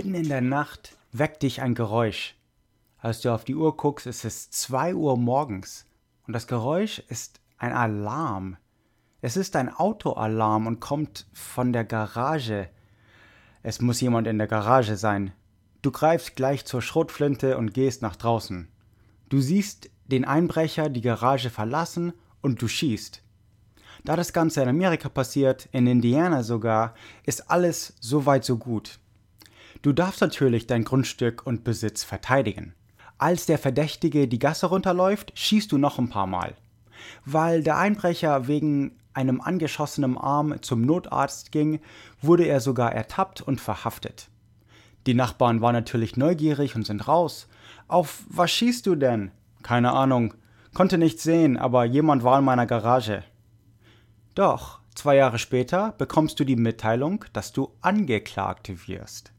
Mitten in der Nacht weckt dich ein Geräusch. Als du auf die Uhr guckst, ist es 2 Uhr morgens. Und das Geräusch ist ein Alarm. Es ist ein Autoalarm und kommt von der Garage. Es muss jemand in der Garage sein. Du greifst gleich zur Schrotflinte und gehst nach draußen. Du siehst den Einbrecher die Garage verlassen und du schießt. Da das Ganze in Amerika passiert, in Indiana sogar, ist alles so weit so gut. Du darfst natürlich dein Grundstück und Besitz verteidigen. Als der Verdächtige die Gasse runterläuft, schießt du noch ein paar Mal. Weil der Einbrecher wegen einem angeschossenen Arm zum Notarzt ging, wurde er sogar ertappt und verhaftet. Die Nachbarn waren natürlich neugierig und sind raus. Auf was schießt du denn? Keine Ahnung. Konnte nichts sehen, aber jemand war in meiner Garage. Doch, zwei Jahre später bekommst du die Mitteilung, dass du angeklagt wirst.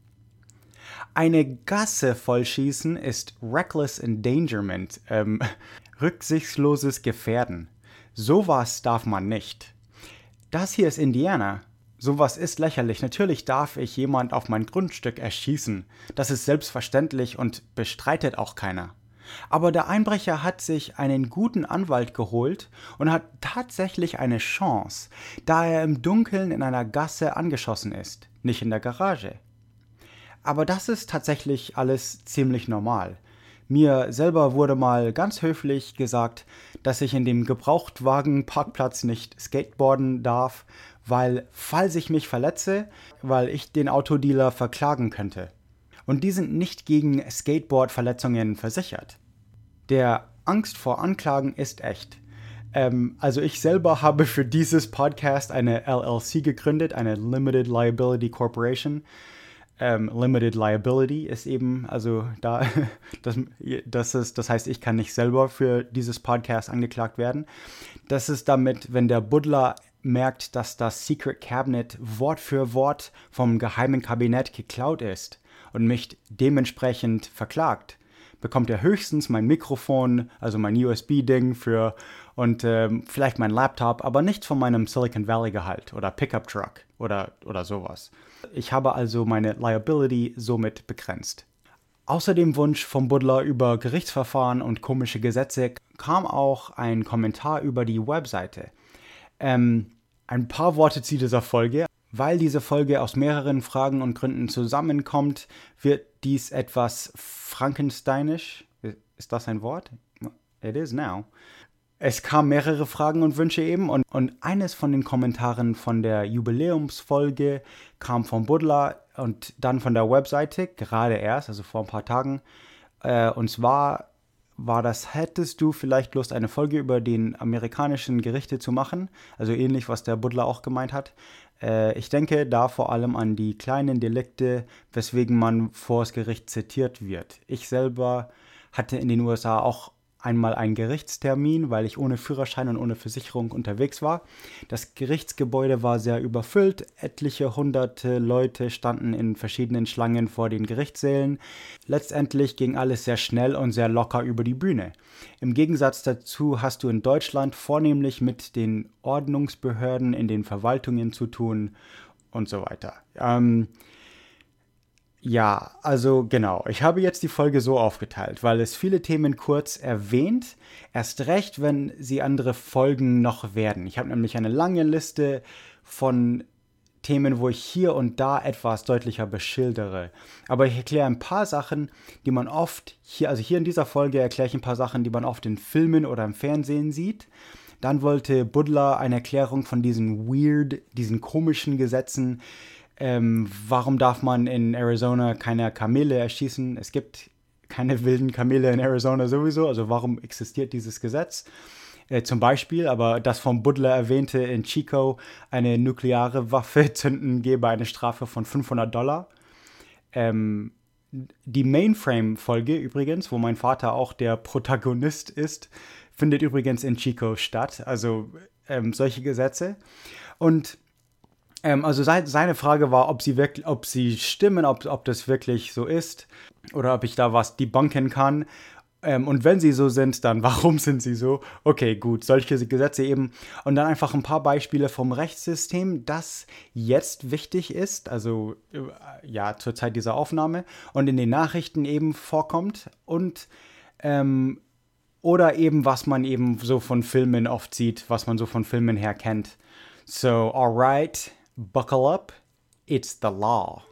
Eine Gasse vollschießen ist Reckless Endangerment, ähm, rücksichtsloses Gefährden. Sowas darf man nicht. Das hier ist Indiana. Sowas ist lächerlich. Natürlich darf ich jemand auf mein Grundstück erschießen. Das ist selbstverständlich und bestreitet auch keiner. Aber der Einbrecher hat sich einen guten Anwalt geholt und hat tatsächlich eine Chance, da er im Dunkeln in einer Gasse angeschossen ist, nicht in der Garage. Aber das ist tatsächlich alles ziemlich normal. Mir selber wurde mal ganz höflich gesagt, dass ich in dem Gebrauchtwagen-Parkplatz nicht skateboarden darf, weil, falls ich mich verletze, weil ich den Autodealer verklagen könnte. Und die sind nicht gegen Skateboard-Verletzungen versichert. Der Angst vor Anklagen ist echt. Ähm, also ich selber habe für dieses Podcast eine LLC gegründet, eine Limited Liability Corporation ähm, Limited Liability ist eben, also da, das, das, ist, das heißt, ich kann nicht selber für dieses Podcast angeklagt werden. Das ist damit, wenn der Buddler merkt, dass das Secret Cabinet Wort für Wort vom geheimen Kabinett geklaut ist und mich dementsprechend verklagt, bekommt er höchstens mein Mikrofon, also mein USB-Ding für und ähm, vielleicht mein Laptop, aber nicht von meinem Silicon Valley Gehalt oder Pickup Truck oder, oder sowas. Ich habe also meine Liability somit begrenzt. Außer dem Wunsch vom Buddler über Gerichtsverfahren und komische Gesetze kam auch ein Kommentar über die Webseite. Ähm, ein paar Worte zu dieser Folge. Weil diese Folge aus mehreren Fragen und Gründen zusammenkommt, wird dies etwas frankensteinisch. Ist das ein Wort? It is now. Es kamen mehrere Fragen und Wünsche eben und, und eines von den Kommentaren von der Jubiläumsfolge kam von Buddler und dann von der Webseite, gerade erst, also vor ein paar Tagen. Äh, und zwar war das, hättest du vielleicht Lust, eine Folge über den amerikanischen Gerichte zu machen? Also ähnlich, was der Buddler auch gemeint hat. Äh, ich denke da vor allem an die kleinen Delikte, weswegen man vor das Gericht zitiert wird. Ich selber hatte in den USA auch einmal einen Gerichtstermin, weil ich ohne Führerschein und ohne Versicherung unterwegs war. Das Gerichtsgebäude war sehr überfüllt. Etliche hunderte Leute standen in verschiedenen Schlangen vor den Gerichtssälen. Letztendlich ging alles sehr schnell und sehr locker über die Bühne. Im Gegensatz dazu hast du in Deutschland vornehmlich mit den Ordnungsbehörden in den Verwaltungen zu tun und so weiter. Ähm, ja, also genau. Ich habe jetzt die Folge so aufgeteilt, weil es viele Themen kurz erwähnt. Erst recht, wenn sie andere Folgen noch werden. Ich habe nämlich eine lange Liste von Themen, wo ich hier und da etwas deutlicher beschildere. Aber ich erkläre ein paar Sachen, die man oft hier, also hier in dieser Folge erkläre ich ein paar Sachen, die man oft in Filmen oder im Fernsehen sieht. Dann wollte Butler eine Erklärung von diesen weird, diesen komischen Gesetzen. Ähm, warum darf man in Arizona keine Kamele erschießen? Es gibt keine wilden Kamele in Arizona sowieso. Also warum existiert dieses Gesetz? Äh, zum Beispiel, aber das vom Butler erwähnte in Chico, eine nukleare Waffe zünden gebe eine Strafe von 500 Dollar. Ähm, die Mainframe-Folge übrigens, wo mein Vater auch der Protagonist ist, findet übrigens in Chico statt. Also ähm, solche Gesetze. Und ähm, also seine Frage war, ob sie wirklich, ob sie stimmen, ob, ob das wirklich so ist oder ob ich da was debunken kann. Ähm, und wenn sie so sind, dann warum sind sie so? Okay, gut, solche Gesetze eben. Und dann einfach ein paar Beispiele vom Rechtssystem, das jetzt wichtig ist, also äh, ja, zur Zeit dieser Aufnahme und in den Nachrichten eben vorkommt und ähm, oder eben was man eben so von Filmen oft sieht, was man so von Filmen her kennt. So, alright, buckle up, it's the law.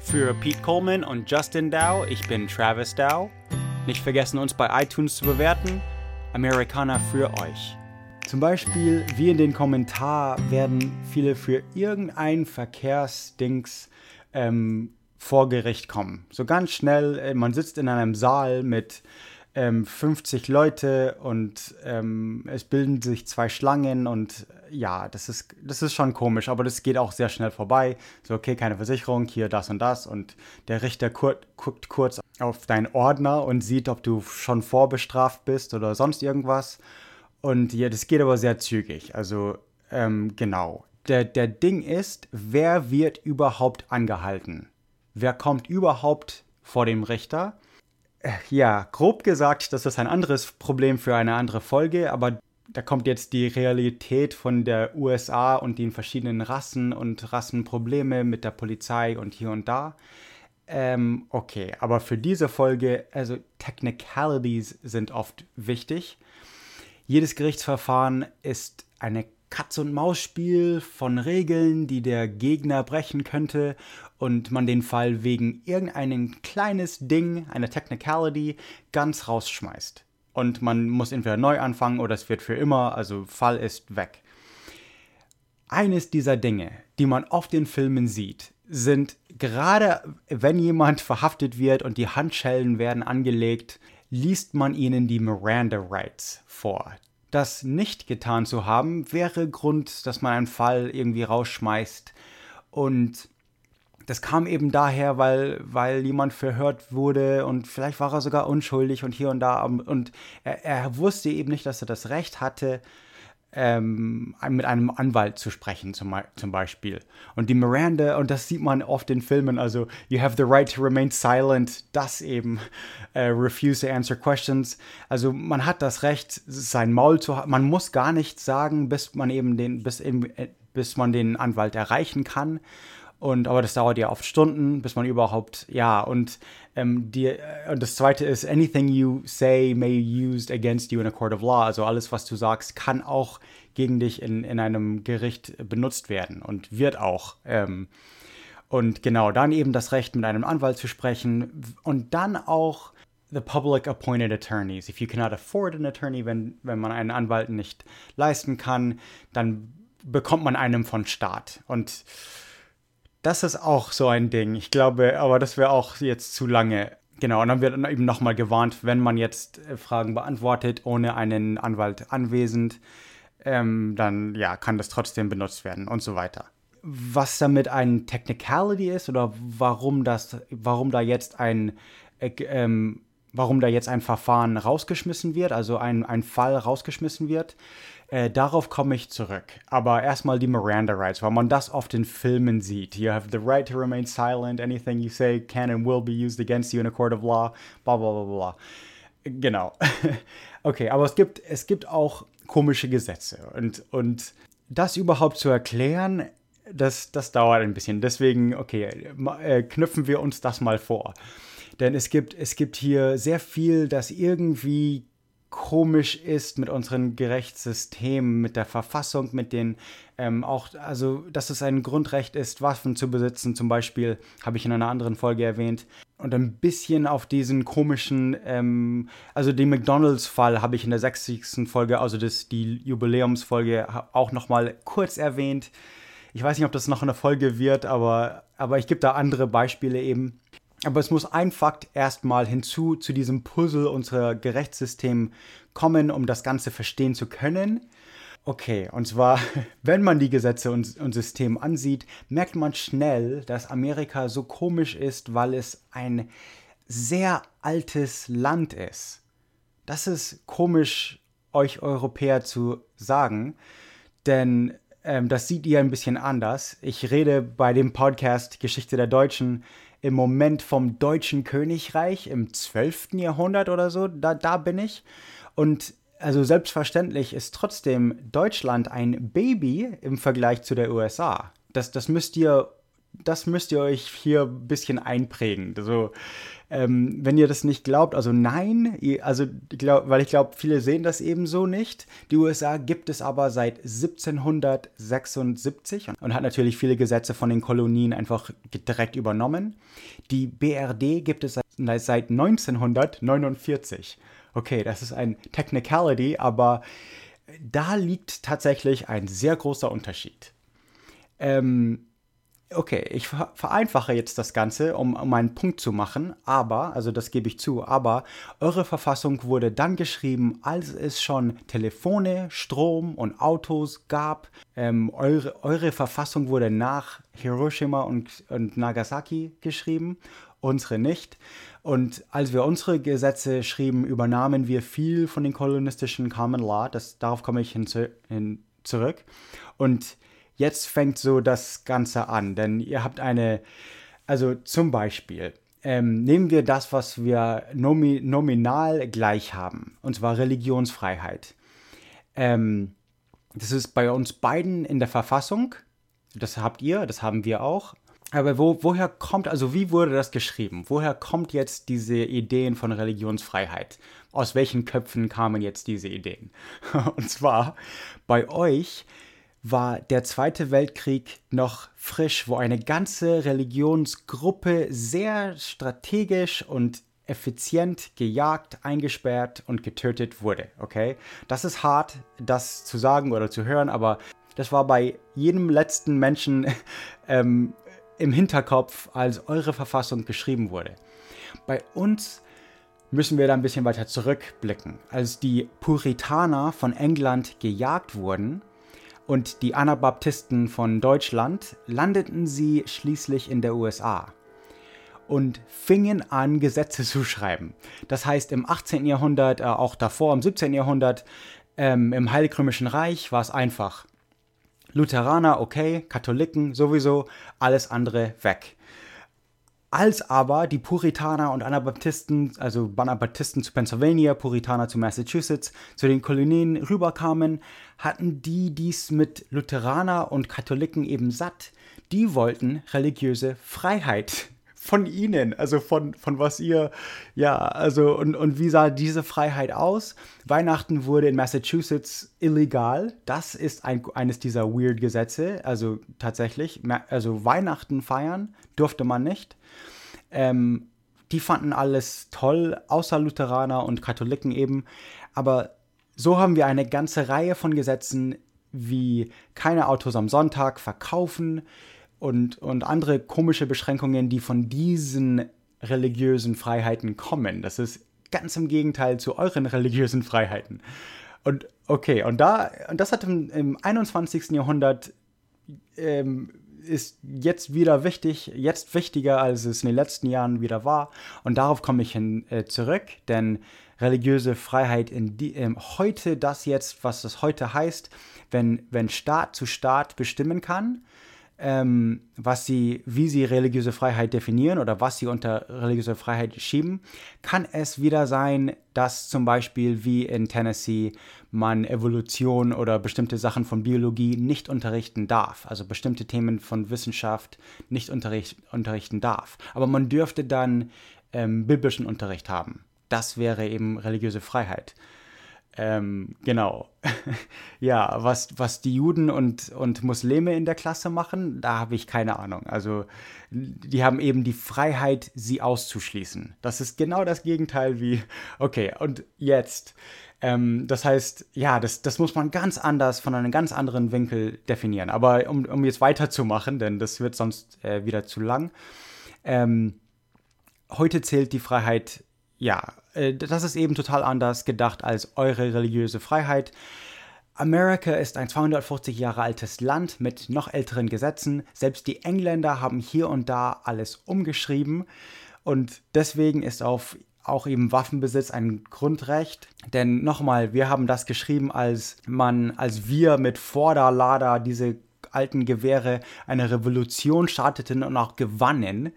Für Pete Coleman und Justin Dow, ich bin Travis Dow. Nicht vergessen, uns bei iTunes zu bewerten. Amerikaner für euch. Zum Beispiel, wie in den Kommentar, werden viele für irgendein Verkehrsdings ähm, vor Gericht kommen. So ganz schnell, äh, man sitzt in einem Saal mit ähm, 50 Leute und ähm, es bilden sich zwei Schlangen und ja, das ist, das ist schon komisch, aber das geht auch sehr schnell vorbei. So, okay, keine Versicherung, hier das und das und der Richter kur guckt kurz auf deinen Ordner und sieht, ob du schon vorbestraft bist oder sonst irgendwas. Und ja, das geht aber sehr zügig. Also, ähm, genau. Der, der Ding ist, wer wird überhaupt angehalten? Wer kommt überhaupt vor dem Richter? ja, grob gesagt, das ist ein anderes Problem für eine andere Folge, aber da kommt jetzt die Realität von der USA und den verschiedenen Rassen und Rassenprobleme mit der Polizei und hier und da. Ähm, okay, aber für diese Folge, also Technicalities sind oft wichtig. Jedes Gerichtsverfahren ist eine Katz-und-Maus-Spiel von Regeln, die der Gegner brechen könnte und man den Fall wegen irgendeinem kleines Ding, einer Technicality, ganz rausschmeißt. Und man muss entweder neu anfangen oder es wird für immer, also Fall ist weg. Eines dieser Dinge, die man oft in Filmen sieht, sind gerade wenn jemand verhaftet wird und die Handschellen werden angelegt, liest man ihnen die Miranda Rights vor. Das nicht getan zu haben, wäre Grund, dass man einen Fall irgendwie rausschmeißt. Und das kam eben daher, weil, weil jemand verhört wurde und vielleicht war er sogar unschuldig und hier und da. Und er, er wusste eben nicht, dass er das Recht hatte, ähm, mit einem Anwalt zu sprechen, zum, zum Beispiel. Und die Miranda, und das sieht man oft in Filmen, also you have the right to remain silent, das eben, äh, refuse to answer questions. Also man hat das Recht, sein Maul zu haben. Man muss gar nichts sagen, bis man eben den, bis, eben, äh, bis man den Anwalt erreichen kann. Und aber das dauert ja oft Stunden, bis man überhaupt, ja, und, ähm, die, äh, und das zweite ist, anything you say may be used against you in a court of law. Also alles, was du sagst, kann auch gegen dich in, in einem Gericht benutzt werden und wird auch. Ähm, und genau, dann eben das Recht, mit einem Anwalt zu sprechen und dann auch the public appointed attorneys. If you cannot afford an attorney, wenn, wenn man einen Anwalt nicht leisten kann, dann bekommt man einen von Staat. Und das ist auch so ein Ding. Ich glaube, aber das wäre auch jetzt zu lange. Genau, und dann wird eben nochmal gewarnt, wenn man jetzt äh, Fragen beantwortet, ohne einen Anwalt anwesend, ähm, dann ja, kann das trotzdem benutzt werden und so weiter. Was damit ein Technicality ist oder warum das, warum da jetzt ein äh, ähm, warum da jetzt ein Verfahren rausgeschmissen wird, also ein, ein Fall rausgeschmissen wird, äh, darauf komme ich zurück. Aber erstmal die Miranda Rights, weil man das oft in Filmen sieht. You have the right to remain silent. Anything you say can and will be used against you in a court of law. Bla bla bla bla. Genau. okay, aber es gibt, es gibt auch komische Gesetze. Und, und das überhaupt zu erklären, das, das dauert ein bisschen. Deswegen, okay, äh, knüpfen wir uns das mal vor. Denn es gibt, es gibt hier sehr viel, das irgendwie komisch ist mit unserem Gerechtssystem, mit der Verfassung, mit den ähm, auch, also dass es ein Grundrecht ist, Waffen zu besitzen, zum Beispiel, habe ich in einer anderen Folge erwähnt. Und ein bisschen auf diesen komischen, ähm, also den McDonalds-Fall habe ich in der 60. Folge, also das, die Jubiläumsfolge, auch nochmal kurz erwähnt. Ich weiß nicht, ob das noch eine Folge wird, aber, aber ich gebe da andere Beispiele eben. Aber es muss ein Fakt erstmal hinzu zu diesem Puzzle unserer Gerechtssystem kommen, um das Ganze verstehen zu können. Okay, und zwar, wenn man die Gesetze und, und System ansieht, merkt man schnell, dass Amerika so komisch ist, weil es ein sehr altes Land ist. Das ist komisch, euch Europäer zu sagen, denn ähm, das sieht ihr ein bisschen anders. Ich rede bei dem Podcast Geschichte der Deutschen im Moment vom Deutschen Königreich im 12. Jahrhundert oder so, da, da bin ich. Und also selbstverständlich ist trotzdem Deutschland ein Baby im Vergleich zu der USA. Das, das müsst ihr, das müsst ihr euch hier ein bisschen einprägen. Also, ähm, wenn ihr das nicht glaubt, also nein, also glaub, weil ich glaube, viele sehen das ebenso nicht. Die USA gibt es aber seit 1776 und hat natürlich viele Gesetze von den Kolonien einfach direkt übernommen. Die BRD gibt es seit, seit 1949. Okay, das ist ein Technicality, aber da liegt tatsächlich ein sehr großer Unterschied. Ähm, okay, ich vereinfache jetzt das Ganze, um, um einen Punkt zu machen, aber, also das gebe ich zu, aber eure Verfassung wurde dann geschrieben, als es schon Telefone, Strom und Autos gab. Ähm, eure, eure Verfassung wurde nach Hiroshima und, und Nagasaki geschrieben, unsere nicht. Und als wir unsere Gesetze schrieben, übernahmen wir viel von den kolonistischen Common Law. Das, darauf komme ich hin, hin zurück. Und jetzt fängt so das Ganze an, denn ihr habt eine, also zum Beispiel, ähm, nehmen wir das, was wir nomi nominal gleich haben, und zwar Religionsfreiheit. Ähm, das ist bei uns beiden in der Verfassung. Das habt ihr, das haben wir auch. Aber wo, woher kommt, also wie wurde das geschrieben? Woher kommt jetzt diese Ideen von Religionsfreiheit? Aus welchen Köpfen kamen jetzt diese Ideen? Und zwar bei euch war der Zweite Weltkrieg noch frisch, wo eine ganze Religionsgruppe sehr strategisch und effizient gejagt, eingesperrt und getötet wurde. Okay, das ist hart, das zu sagen oder zu hören, aber das war bei jedem letzten Menschen ähm, im Hinterkopf, als eure Verfassung geschrieben wurde. Bei uns müssen wir da ein bisschen weiter zurückblicken. Als die Puritaner von England gejagt wurden und die Anabaptisten von Deutschland, landeten sie schließlich in der USA und fingen an, Gesetze zu schreiben. Das heißt, im 18. Jahrhundert, äh, auch davor, im 17. Jahrhundert, ähm, im Heiligrömischen Reich war es einfach. Lutheraner okay, Katholiken sowieso, alles andere weg. Als aber die Puritaner und Anabaptisten, also Anabaptisten zu Pennsylvania, Puritaner zu Massachusetts, zu den Kolonien rüberkamen, hatten die dies mit Lutheraner und Katholiken eben satt. Die wollten religiöse Freiheit von ihnen, also von, von was ihr, ja, also und, und wie sah diese Freiheit aus? Weihnachten wurde in Massachusetts illegal. Das ist ein, eines dieser weird Gesetze, also tatsächlich, also Weihnachten feiern durfte man nicht. Ähm, die fanden alles toll, außer Lutheraner und Katholiken eben. Aber so haben wir eine ganze Reihe von Gesetzen wie keine Autos am Sonntag verkaufen, und, und andere komische Beschränkungen, die von diesen religiösen Freiheiten kommen. Das ist ganz im Gegenteil zu euren religiösen Freiheiten. Und okay, und da, und das hat im, im 21. Jahrhundert ähm, ist jetzt wieder wichtig, jetzt wichtiger, als es in den letzten Jahren wieder war. Und darauf komme ich hin, äh, zurück, denn religiöse Freiheit in die, äh, heute das jetzt, was das heute heißt, wenn, wenn Staat zu Staat bestimmen kann, ähm, was sie, wie sie religiöse Freiheit definieren oder was sie unter religiöse Freiheit schieben, kann es wieder sein, dass zum Beispiel wie in Tennessee man Evolution oder bestimmte Sachen von Biologie nicht unterrichten darf, also bestimmte Themen von Wissenschaft nicht unterricht, unterrichten darf. Aber man dürfte dann ähm, biblischen Unterricht haben. Das wäre eben religiöse Freiheit. Ähm, genau. ja, was, was die Juden und, und Muslime in der Klasse machen, da habe ich keine Ahnung. Also, die haben eben die Freiheit, sie auszuschließen. Das ist genau das Gegenteil wie, okay, und jetzt. Ähm, das heißt, ja, das, das muss man ganz anders, von einem ganz anderen Winkel definieren. Aber um, um jetzt weiterzumachen, denn das wird sonst äh, wieder zu lang. Ähm, heute zählt die Freiheit, ja, äh, das ist eben total anders gedacht als eure religiöse Freiheit. Amerika ist ein 250 Jahre altes Land mit noch älteren Gesetzen. Selbst die Engländer haben hier und da alles umgeschrieben. Und deswegen ist auf auch eben Waffenbesitz ein Grundrecht. Denn nochmal, wir haben das geschrieben, als man, als wir mit Vorderlader diese alten Gewehre eine Revolution starteten und auch gewannen.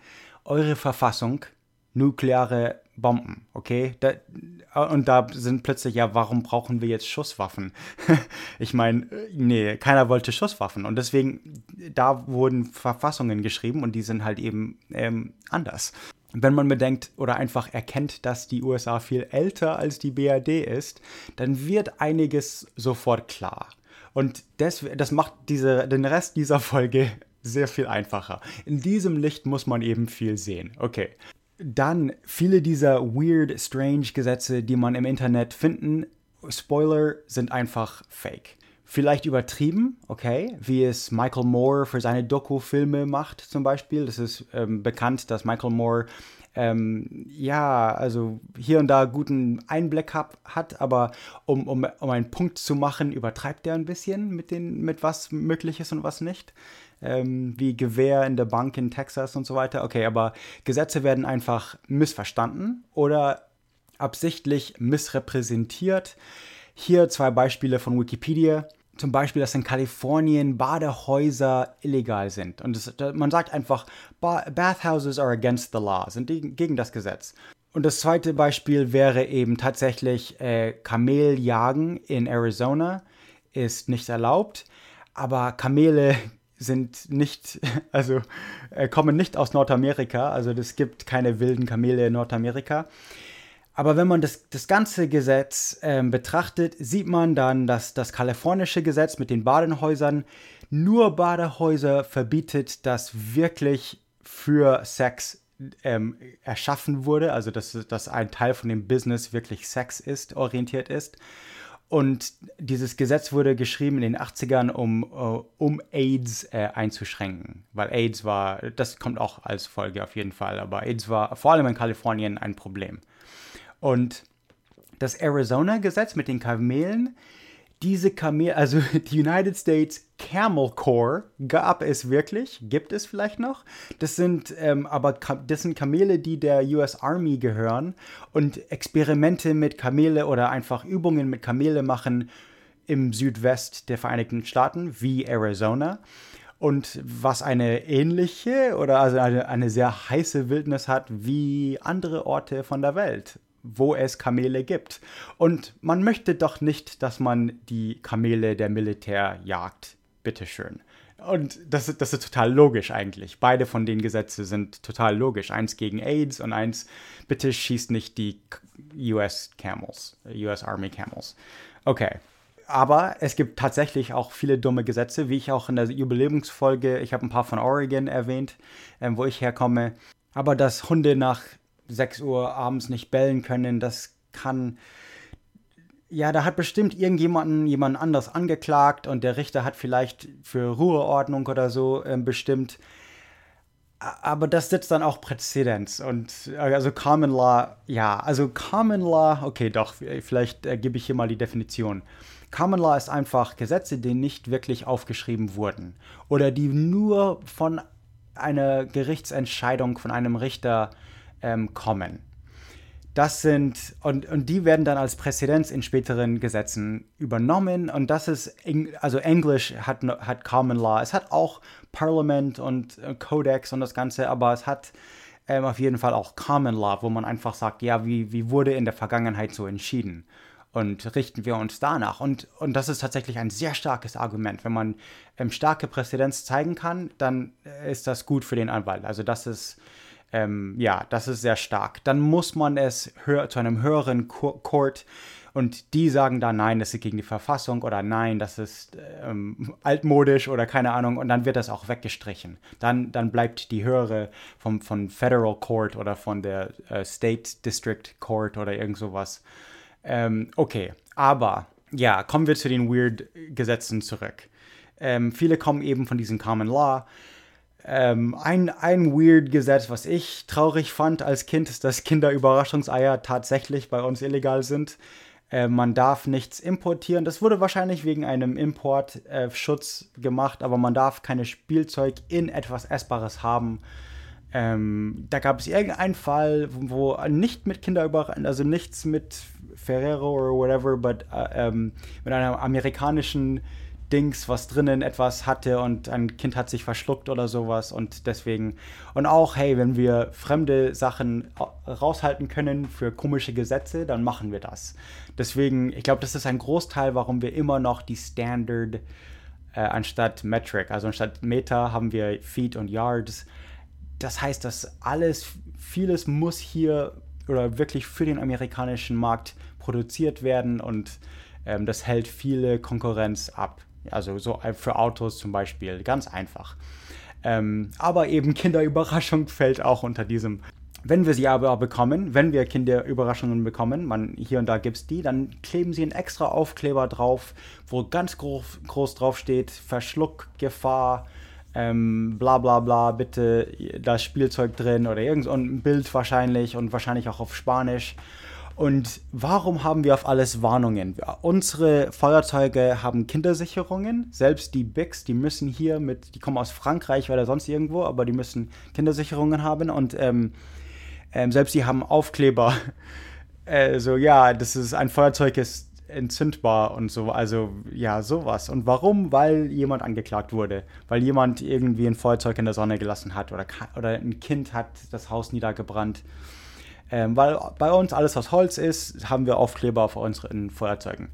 Eure Verfassung, nukleare Bomben, okay? Da, und da sind plötzlich, ja, warum brauchen wir jetzt Schusswaffen? ich meine, nee, keiner wollte Schusswaffen. Und deswegen, da wurden Verfassungen geschrieben und die sind halt eben ähm, anders. Wenn man bedenkt oder einfach erkennt, dass die USA viel älter als die BRD ist, dann wird einiges sofort klar. Und das, das macht diese, den Rest dieser Folge sehr viel einfacher. In diesem Licht muss man eben viel sehen. Okay. Dann viele dieser weird, strange Gesetze, die man im Internet finden, Spoiler, sind einfach fake. Vielleicht übertrieben, okay, wie es Michael Moore für seine Doku-Filme macht zum Beispiel. Das ist ähm, bekannt, dass Michael Moore ähm, ja, also hier und da guten Einblick hab, hat, aber um, um, um einen Punkt zu machen, übertreibt er ein bisschen mit, den, mit was möglich ist und was nicht. Ähm, wie Gewehr in der Bank in Texas und so weiter. Okay, aber Gesetze werden einfach missverstanden oder absichtlich missrepräsentiert. Hier zwei Beispiele von Wikipedia zum Beispiel, dass in Kalifornien Badehäuser illegal sind. Und das, man sagt einfach, Bathhouses are against the law, sind gegen das Gesetz. Und das zweite Beispiel wäre eben tatsächlich äh, Kameljagen in Arizona ist nicht erlaubt, aber Kamele sind nicht, also äh, kommen nicht aus Nordamerika, also es gibt keine wilden Kamele in Nordamerika. Aber wenn man das, das ganze Gesetz äh, betrachtet, sieht man dann, dass das kalifornische Gesetz mit den Badehäusern nur Badehäuser verbietet, das wirklich für Sex ähm, erschaffen wurde, also dass, dass ein Teil von dem Business wirklich Sex ist, orientiert ist. Und dieses Gesetz wurde geschrieben in den 80ern, um, uh, um AIDS äh, einzuschränken. Weil AIDS war, das kommt auch als Folge auf jeden Fall, aber AIDS war vor allem in Kalifornien ein Problem. Und das Arizona-Gesetz mit den Kamelen, diese Kamele, also die United States Camel Corps gab es wirklich, gibt es vielleicht noch. Das sind ähm, aber das sind Kamele, die der US Army gehören und Experimente mit Kamele oder einfach Übungen mit Kamele machen im Südwest der Vereinigten Staaten wie Arizona. Und was eine ähnliche oder also eine, eine sehr heiße Wildnis hat wie andere Orte von der Welt wo es Kamele gibt. Und man möchte doch nicht, dass man die Kamele der Militär jagt. Bitteschön. Und das, das ist total logisch eigentlich. Beide von den Gesetzen sind total logisch. Eins gegen AIDS und eins, bitte schießt nicht die US Camels, US Army Camels. Okay. Aber es gibt tatsächlich auch viele dumme Gesetze, wie ich auch in der Jubiläumsfolge, ich habe ein paar von Oregon erwähnt, äh, wo ich herkomme. Aber dass Hunde nach 6 Uhr abends nicht bellen können, das kann. Ja, da hat bestimmt irgendjemanden jemand anders angeklagt und der Richter hat vielleicht für Ruheordnung oder so äh, bestimmt. Aber das setzt dann auch Präzedenz. Und also Common Law, ja, also Common Law, okay, doch, vielleicht äh, gebe ich hier mal die Definition. Common Law ist einfach Gesetze, die nicht wirklich aufgeschrieben wurden oder die nur von einer Gerichtsentscheidung von einem Richter ähm, kommen. Das sind, und, und die werden dann als Präzedenz in späteren Gesetzen übernommen. Und das ist, also Englisch hat, hat Common Law. Es hat auch Parliament und äh, Codex und das Ganze, aber es hat ähm, auf jeden Fall auch Common Law, wo man einfach sagt, ja, wie, wie wurde in der Vergangenheit so entschieden? Und richten wir uns danach. Und, und das ist tatsächlich ein sehr starkes Argument. Wenn man ähm, starke Präzedenz zeigen kann, dann äh, ist das gut für den Anwalt. Also das ist ähm, ja, das ist sehr stark. Dann muss man es zu einem höheren Court Und die sagen dann, nein, das ist gegen die Verfassung oder nein, das ist ähm, altmodisch oder keine Ahnung. Und dann wird das auch weggestrichen. Dann, dann bleibt die höhere vom, von Federal Court oder von der äh, State District Court oder irgend sowas. Ähm, okay, aber ja, kommen wir zu den Weird-Gesetzen zurück. Ähm, viele kommen eben von diesem Common Law. Ähm, ein, ein weird Gesetz, was ich traurig fand als Kind, ist, dass Kinderüberraschungseier tatsächlich bei uns illegal sind. Äh, man darf nichts importieren. Das wurde wahrscheinlich wegen einem Importschutz äh, gemacht, aber man darf keine Spielzeug in etwas Essbares haben. Ähm, da gab es irgendeinen Fall, wo, wo nicht mit Kinderüberraschung, also nichts mit Ferrero oder whatever, but, äh, ähm, mit einer amerikanischen Dings, was drinnen etwas hatte und ein Kind hat sich verschluckt oder sowas und deswegen und auch hey, wenn wir fremde Sachen raushalten können für komische Gesetze, dann machen wir das. Deswegen, ich glaube, das ist ein Großteil, warum wir immer noch die Standard äh, anstatt Metric, also anstatt Meter haben wir Feet und Yards. Das heißt, dass alles, vieles muss hier oder wirklich für den amerikanischen Markt produziert werden und ähm, das hält viele Konkurrenz ab. Also so für Autos zum Beispiel, ganz einfach. Ähm, aber eben Kinderüberraschung fällt auch unter diesem. Wenn wir sie aber bekommen, wenn wir Kinderüberraschungen bekommen, man hier und da gibt es die, dann kleben sie einen extra Aufkleber drauf, wo ganz groß, groß drauf steht, Verschluckgefahr, ähm, bla bla bla, bitte das Spielzeug drin oder irgend so ein Bild wahrscheinlich und wahrscheinlich auch auf Spanisch. Und warum haben wir auf alles Warnungen? Unsere Feuerzeuge haben Kindersicherungen. Selbst die Bigs, die müssen hier mit, die kommen aus Frankreich oder sonst irgendwo, aber die müssen Kindersicherungen haben. Und ähm, ähm, selbst die haben Aufkleber. Also ja, das ist ein Feuerzeug ist entzündbar und so. Also ja, sowas. Und warum? Weil jemand angeklagt wurde. Weil jemand irgendwie ein Feuerzeug in der Sonne gelassen hat oder, oder ein Kind hat das Haus niedergebrannt. Ähm, weil bei uns alles aus Holz ist, haben wir Aufkleber auf unseren Feuerzeugen.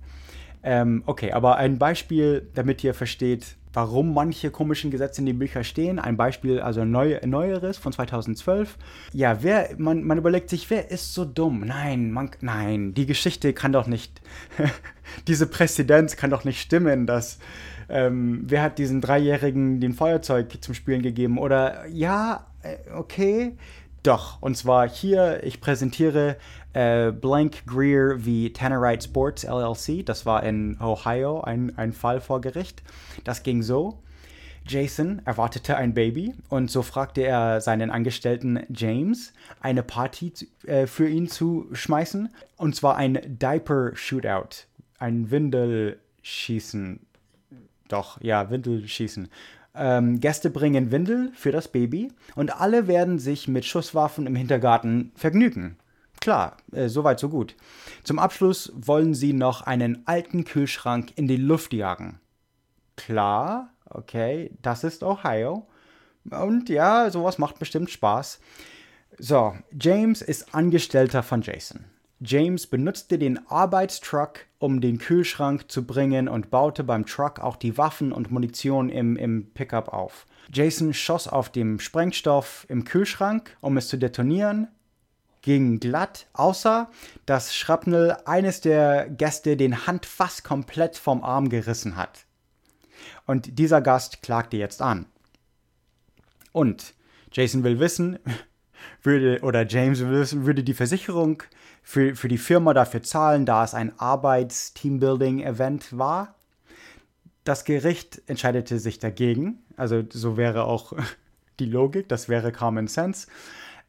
Ähm, okay, aber ein Beispiel, damit ihr versteht, warum manche komischen Gesetze in den Büchern stehen. Ein Beispiel, also neu, neueres von 2012. Ja, wer, man, man überlegt sich, wer ist so dumm? Nein, man, nein, die Geschichte kann doch nicht, diese Präzedenz kann doch nicht stimmen, dass, ähm, wer hat diesen Dreijährigen den Feuerzeug zum Spielen gegeben? Oder, ja, äh, okay, doch, und zwar hier, ich präsentiere äh, Blank Greer wie Tannerite Sports LLC. Das war in Ohio ein, ein Fall vor Gericht. Das ging so. Jason erwartete ein Baby und so fragte er seinen Angestellten James, eine Party äh, für ihn zu schmeißen. Und zwar ein Diaper-Shootout, ein Windelschießen. Doch, ja, Windelschießen. Ähm, Gäste bringen Windel für das Baby und alle werden sich mit Schusswaffen im Hintergarten vergnügen. Klar, äh, soweit so gut. Zum Abschluss wollen sie noch einen alten Kühlschrank in die Luft jagen. Klar, okay, das ist Ohio. Und ja, sowas macht bestimmt Spaß. So, James ist Angestellter von Jason. James benutzte den Arbeitstruck, um den Kühlschrank zu bringen und baute beim Truck auch die Waffen und Munition im, im Pickup auf. Jason schoss auf dem Sprengstoff im Kühlschrank, um es zu detonieren, ging glatt, außer dass Schrapnel eines der Gäste den Hand fast komplett vom Arm gerissen hat. Und dieser Gast klagte jetzt an. Und Jason will wissen, würde, oder James will wissen, würde die Versicherung für, für die Firma dafür zahlen, da es ein Arbeits-Teambuilding-Event war. Das Gericht entscheidete sich dagegen. Also so wäre auch die Logik, das wäre Common Sense.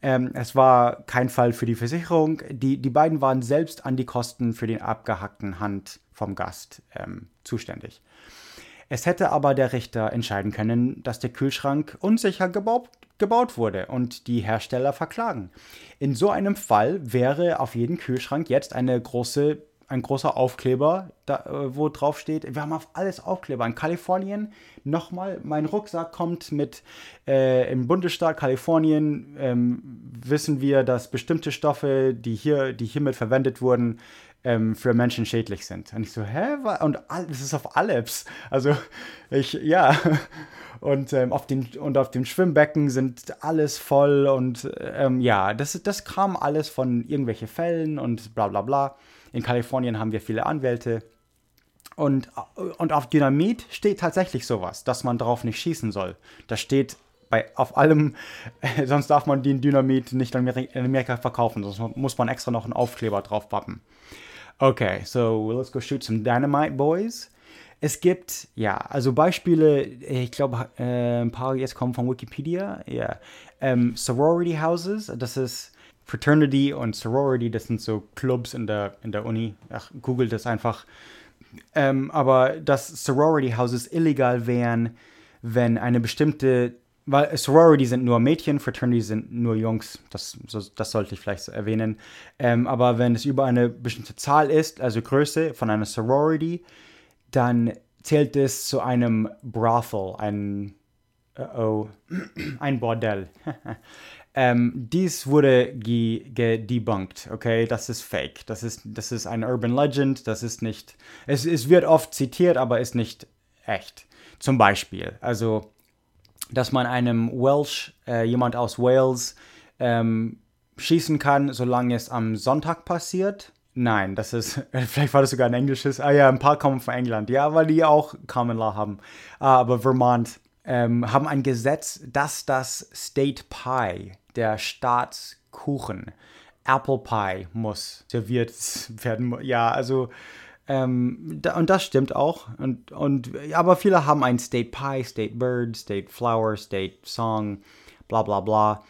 Ähm, es war kein Fall für die Versicherung. Die, die beiden waren selbst an die Kosten für den abgehackten Hand vom Gast ähm, zuständig. Es hätte aber der Richter entscheiden können, dass der Kühlschrank unsicher gebaut, gebaut wurde und die Hersteller verklagen. In so einem Fall wäre auf jedem Kühlschrank jetzt eine große, ein großer Aufkleber, da, äh, wo drauf steht, wir haben auf alles Aufkleber. In Kalifornien, nochmal, mein Rucksack kommt mit, äh, im Bundesstaat Kalifornien ähm, wissen wir, dass bestimmte Stoffe, die hier, die hiermit verwendet wurden, ähm, für Menschen schädlich sind. Und ich so, hä? Und das ist auf Aleps. Also ich, ja. Und, ähm, auf den, und auf dem Schwimmbecken sind alles voll und ähm, ja, das, das kam alles von irgendwelchen Fällen und bla bla bla. In Kalifornien haben wir viele Anwälte. Und, und auf Dynamit steht tatsächlich sowas, dass man darauf nicht schießen soll. Das steht bei, auf allem, sonst darf man den Dynamit nicht in Amerika verkaufen, sonst muss man extra noch einen Aufkleber drauf pappen. Okay, so let's go shoot some Dynamite Boys. Es gibt, ja, also Beispiele, ich glaube, äh, ein paar jetzt kommen von Wikipedia. Ja. Ähm, Sorority Houses, das ist Fraternity und Sorority, das sind so Clubs in der, in der Uni. Ach, googelt das einfach. Ähm, aber dass Sorority Houses illegal wären, wenn eine bestimmte, weil Sorority sind nur Mädchen, Fraternity sind nur Jungs, das, so, das sollte ich vielleicht erwähnen. Ähm, aber wenn es über eine bestimmte Zahl ist, also Größe von einer Sorority, dann zählt es zu einem Brothel, ein, uh oh, ein Bordell. ähm, dies wurde gedebunked, okay? Das ist fake. Das ist, das ist ein Urban Legend, das ist nicht. Es, es wird oft zitiert, aber ist nicht echt. Zum Beispiel, also, dass man einem Welsh, äh, jemand aus Wales, ähm, schießen kann, solange es am Sonntag passiert Nein, das ist, vielleicht war das sogar ein englisches. Ah ja, ein paar kommen von England. Ja, weil die auch Common Law haben. Ah, aber Vermont ähm, haben ein Gesetz, dass das State Pie, der Staatskuchen, Apple Pie muss serviert werden. Ja, also, ähm, da, und das stimmt auch. Und, und, aber viele haben ein State Pie, State Bird, State Flower, State Song, bla bla bla.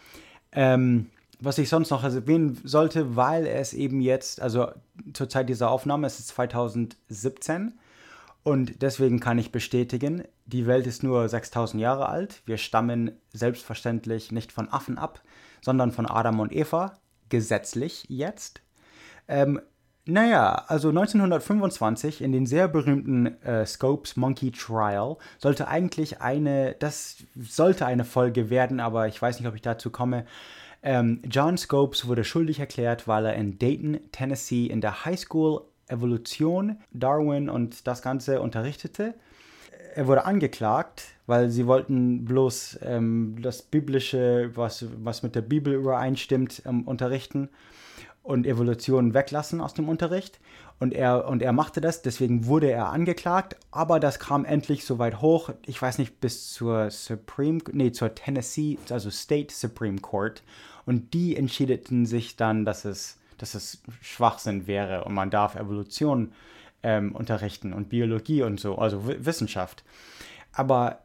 Ähm, was ich sonst noch erwähnen sollte, weil es eben jetzt, also zur Zeit dieser Aufnahme, es ist 2017 und deswegen kann ich bestätigen, die Welt ist nur 6000 Jahre alt. Wir stammen selbstverständlich nicht von Affen ab, sondern von Adam und Eva, gesetzlich jetzt. Ähm, naja, also 1925 in den sehr berühmten äh, Scopes Monkey Trial sollte eigentlich eine, das sollte eine Folge werden, aber ich weiß nicht, ob ich dazu komme. Ähm, John Scopes wurde schuldig erklärt, weil er in Dayton, Tennessee in der High School Evolution, Darwin und das Ganze unterrichtete. Er wurde angeklagt, weil sie wollten bloß ähm, das Biblische, was, was mit der Bibel übereinstimmt, ähm, unterrichten und Evolution weglassen aus dem Unterricht. Und er, und er machte das, deswegen wurde er angeklagt, aber das kam endlich so weit hoch, ich weiß nicht, bis zur Supreme, nee, zur Tennessee, also State Supreme Court. Und die entschiedeten sich dann, dass es, dass es Schwachsinn wäre und man darf Evolution ähm, unterrichten und Biologie und so, also Wissenschaft. Aber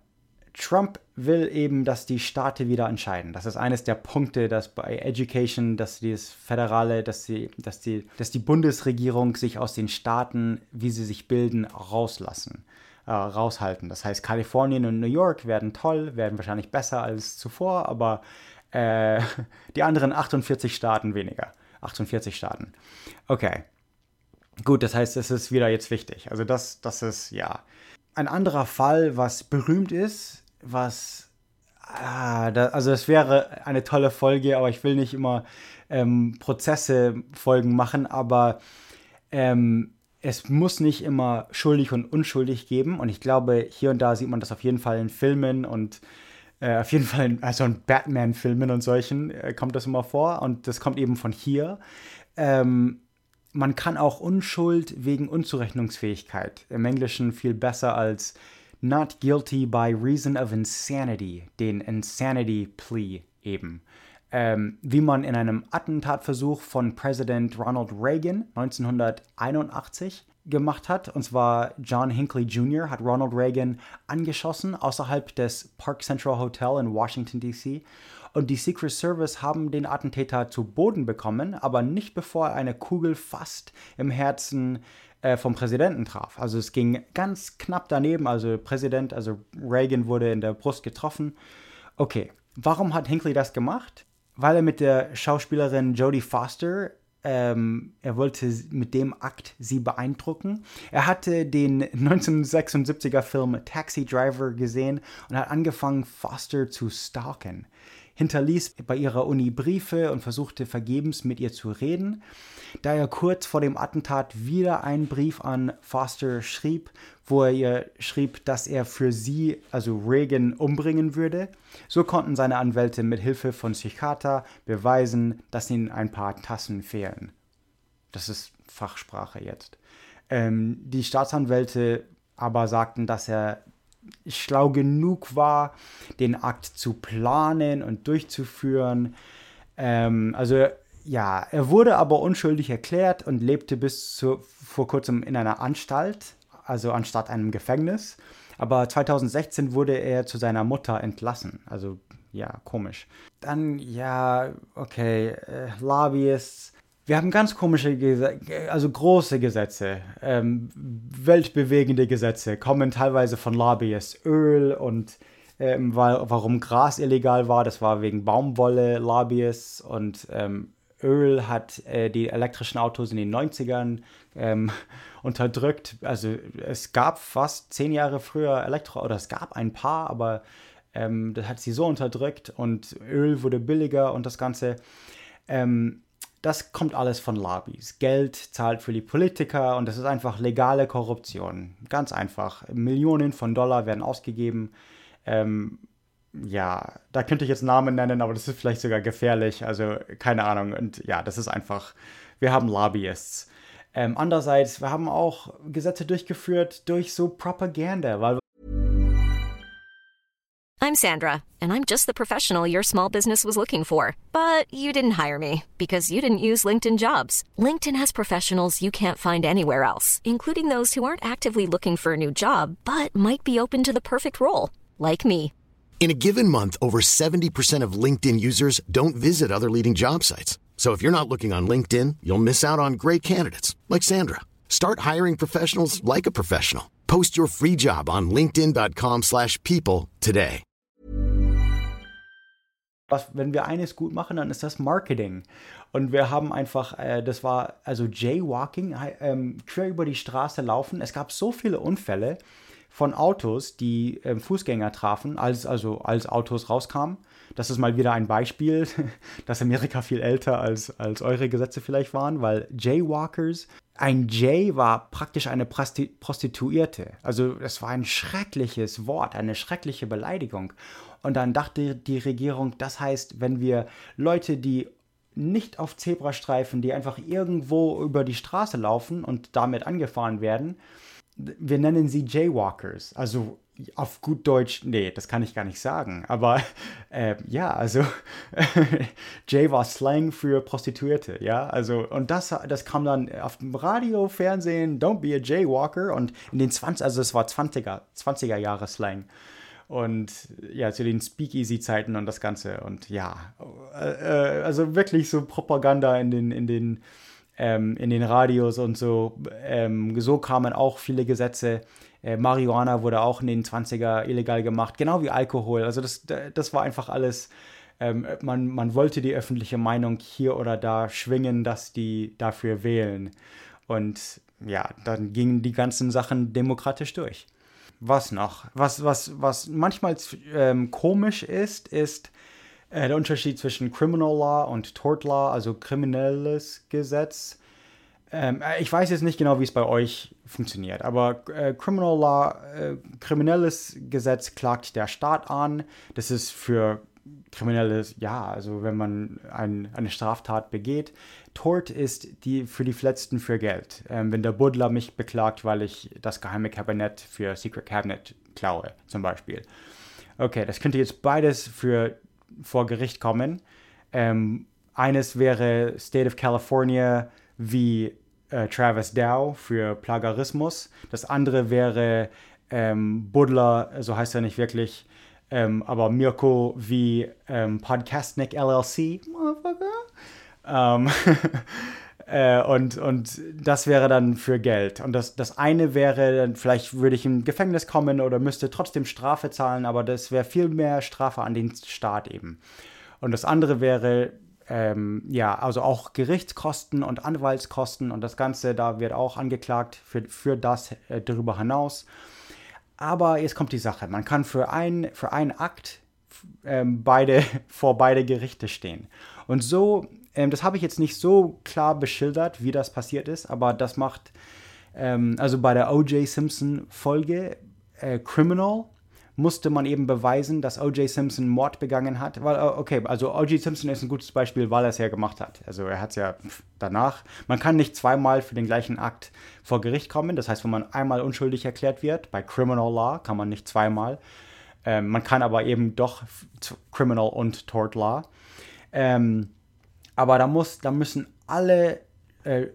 Trump will eben, dass die Staaten wieder entscheiden. Das ist eines der Punkte, dass bei Education, dass das Föderale, dass die, dass die, dass die Bundesregierung sich aus den Staaten, wie sie sich bilden, rauslassen, äh, raushalten. Das heißt, Kalifornien und New York werden toll, werden wahrscheinlich besser als zuvor, aber äh, die anderen 48 Staaten weniger. 48 Staaten. Okay. Gut, das heißt, es ist wieder jetzt wichtig. Also das, das ist, ja. Ein anderer Fall, was berühmt ist, was. Ah, da, also es wäre eine tolle Folge, aber ich will nicht immer ähm, Prozesse-Folgen machen, aber ähm, es muss nicht immer schuldig und unschuldig geben. Und ich glaube, hier und da sieht man das auf jeden Fall in Filmen und äh, auf jeden Fall in also in Batman-Filmen und solchen äh, kommt das immer vor. Und das kommt eben von hier. Ähm, man kann auch Unschuld wegen Unzurechnungsfähigkeit im Englischen viel besser als not guilty by reason of insanity, den Insanity Plea eben. Ähm, wie man in einem Attentatversuch von Präsident Ronald Reagan 1981 gemacht hat. Und zwar John Hinckley Jr. hat Ronald Reagan angeschossen außerhalb des Park Central Hotel in Washington, D.C. Und die Secret Service haben den Attentäter zu Boden bekommen, aber nicht bevor er eine Kugel fast im Herzen äh, vom Präsidenten traf. Also es ging ganz knapp daneben. Also Präsident, also Reagan wurde in der Brust getroffen. Okay, warum hat Hinckley das gemacht? Weil er mit der Schauspielerin Jodie Foster ähm, er wollte mit dem Akt sie beeindrucken. Er hatte den 1976er Film Taxi Driver gesehen und hat angefangen, Foster zu stalken. hinterließ bei ihrer Uni Briefe und versuchte vergebens mit ihr zu reden. Da er kurz vor dem Attentat wieder einen Brief an Foster schrieb, wo er ihr schrieb, dass er für sie, also Reagan, umbringen würde. So konnten seine Anwälte mit Hilfe von Psychiater beweisen, dass ihnen ein paar Tassen fehlen. Das ist Fachsprache jetzt. Ähm, die Staatsanwälte aber sagten, dass er schlau genug war, den Akt zu planen und durchzuführen. Ähm, also ja, er wurde aber unschuldig erklärt und lebte bis zu, vor kurzem in einer Anstalt, also anstatt einem Gefängnis. Aber 2016 wurde er zu seiner Mutter entlassen. Also ja, komisch. Dann, ja, okay, äh, Lobbyists wir haben ganz komische, also große Gesetze, ähm, weltbewegende Gesetze, kommen teilweise von Lobbyists. Öl und ähm, weil, warum Gras illegal war, das war wegen Baumwolle Lobbyists und ähm, Öl hat äh, die elektrischen Autos in den 90ern ähm, unterdrückt. Also es gab fast zehn Jahre früher Elektro, oder es gab ein paar, aber ähm, das hat sie so unterdrückt und Öl wurde billiger und das Ganze. Ähm, das kommt alles von Lobbys. Geld zahlt für die Politiker und das ist einfach legale Korruption. Ganz einfach. Millionen von Dollar werden ausgegeben. Ähm, ja, da könnte ich jetzt Namen nennen, aber das ist vielleicht sogar gefährlich. Also keine Ahnung. Und ja, das ist einfach, wir haben Lobbyists. Ähm, andererseits, wir haben auch Gesetze durchgeführt durch so Propaganda, weil I'm Sandra, and I'm just the professional your small business was looking for. But you didn't hire me because you didn't use LinkedIn jobs. LinkedIn has professionals you can't find anywhere else, including those who aren't actively looking for a new job but might be open to the perfect role, like me. In a given month, over 70% of LinkedIn users don't visit other leading job sites. So if you're not looking on LinkedIn, you'll miss out on great candidates like Sandra. Start hiring professionals like a professional. Post your free job on linkedin.com/people today. was, wenn wir eines gut machen, dann ist das Marketing. Und wir haben einfach, äh, das war also Jaywalking, ähm, quer über die Straße laufen. Es gab so viele Unfälle von Autos, die ähm, Fußgänger trafen, als, also als Autos rauskamen. Das ist mal wieder ein Beispiel, dass Amerika viel älter als, als eure Gesetze vielleicht waren, weil Jaywalkers, ein Jay war praktisch eine Prostituierte. Also es war ein schreckliches Wort, eine schreckliche Beleidigung. Und dann dachte die Regierung, das heißt, wenn wir Leute, die nicht auf Zebrastreifen, die einfach irgendwo über die Straße laufen und damit angefahren werden, wir nennen sie Jaywalkers. Also auf gut Deutsch, nee, das kann ich gar nicht sagen. Aber äh, ja, also Jay war Slang für Prostituierte, ja. Also, und das, das kam dann auf dem Radio, Fernsehen, don't be a Jaywalker. Und in den 20, also es war 20er, 20er Jahre Slang. Und ja, zu den Speakeasy-Zeiten und das Ganze. Und ja, äh, äh, also wirklich so Propaganda in den, in den, ähm, in den Radios und so. Ähm, so kamen auch viele Gesetze. Äh, Marihuana wurde auch in den 20er illegal gemacht, genau wie Alkohol. Also das, das war einfach alles. Ähm, man, man wollte die öffentliche Meinung hier oder da schwingen, dass die dafür wählen. Und ja, dann gingen die ganzen Sachen demokratisch durch was noch? Was, was, was manchmal ähm, komisch ist, ist äh, der Unterschied zwischen Criminal Law und Tort Law, also kriminelles Gesetz. Ähm, äh, ich weiß jetzt nicht genau, wie es bei euch funktioniert, aber äh, Criminal Law, äh, kriminelles Gesetz klagt der Staat an. Das ist für kriminelles, ja, also wenn man ein, eine Straftat begeht. Tort ist die für die Verletzten für Geld. Ähm, wenn der Buddler mich beklagt, weil ich das geheime Kabinett für Secret Cabinet klaue, zum Beispiel. Okay, das könnte jetzt beides für vor Gericht kommen. Ähm, eines wäre State of California wie äh, Travis Dow für Plagarismus. Das andere wäre ähm, Buddler, so heißt er nicht wirklich, ähm, aber Mirko wie ähm, Podcastnik LLC, ähm, äh, und, und das wäre dann für Geld. Und das, das eine wäre, vielleicht würde ich in Gefängnis kommen oder müsste trotzdem Strafe zahlen, aber das wäre viel mehr Strafe an den Staat eben. Und das andere wäre, ähm, ja, also auch Gerichtskosten und Anwaltskosten und das Ganze, da wird auch angeklagt für, für das äh, darüber hinaus. Aber jetzt kommt die Sache. Man kann für, ein, für einen Akt ähm, beide vor beide Gerichte stehen. Und so, ähm, das habe ich jetzt nicht so klar beschildert, wie das passiert ist, aber das macht, ähm, also bei der O.J. Simpson Folge äh, Criminal musste man eben beweisen, dass O.J. Simpson Mord begangen hat. Weil, äh, okay, also O.J. Simpson ist ein gutes Beispiel, weil er es ja gemacht hat. Also er hat es ja danach. Man kann nicht zweimal für den gleichen Akt vor Gericht kommen. Das heißt, wenn man einmal unschuldig erklärt wird, bei Criminal Law kann man nicht zweimal. Ähm, man kann aber eben doch Criminal und Tort Law. Ähm, aber da, muss, da müssen alle äh,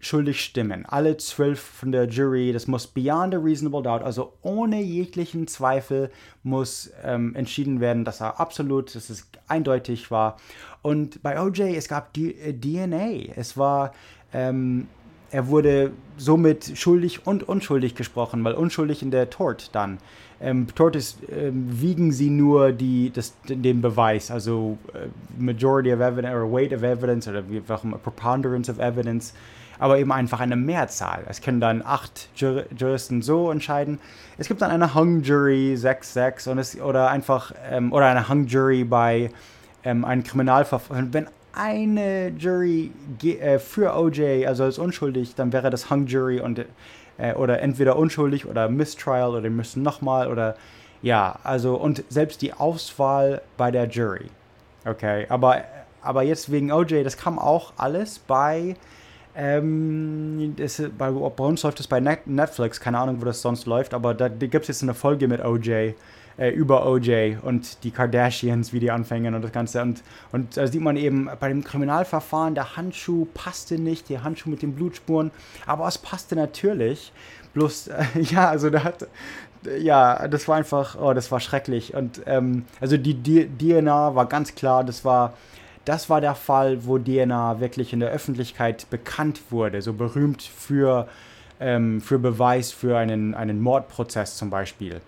schuldig stimmen. Alle zwölf von der Jury, das muss beyond a reasonable doubt, also ohne jeglichen Zweifel muss ähm, entschieden werden, dass er absolut, dass es eindeutig war. Und bei OJ, es gab die, äh, DNA. Es war, ähm, er wurde somit schuldig und unschuldig gesprochen, weil unschuldig in der Tort dann. Ähm, Tort ist, ähm, wiegen sie nur die, das, den Beweis, also äh, Majority of Evidence oder Weight of Evidence oder wie auch immer, Preponderance of Evidence aber eben einfach eine Mehrzahl. Es können dann acht Jur Juristen so entscheiden. Es gibt dann eine Hung Jury 6-6 und es, oder einfach ähm, oder eine Hung Jury bei ähm, einem Kriminalverfahren. Wenn eine Jury äh, für OJ, also als unschuldig, dann wäre das Hung Jury und äh, oder entweder unschuldig oder Mistrial oder müssen nochmal oder ja, also und selbst die Auswahl bei der Jury. Okay, aber aber jetzt wegen OJ, das kam auch alles bei ähm, das, bei, bei, uns läuft es bei Netflix, keine Ahnung, wo das sonst läuft, aber da gibt es jetzt eine Folge mit OJ, äh, über OJ und die Kardashians, wie die anfangen und das Ganze. Und, und da sieht man eben bei dem Kriminalverfahren, der Handschuh passte nicht, der Handschuh mit den Blutspuren, aber es passte natürlich. Bloß, äh, ja, also da hat, ja, das war einfach, oh, das war schrecklich. Und ähm, also die DNA war ganz klar, das war das war der Fall, wo DNA wirklich in der Öffentlichkeit bekannt wurde, so berühmt für, ähm, für Beweis für einen, einen Mordprozess zum Beispiel.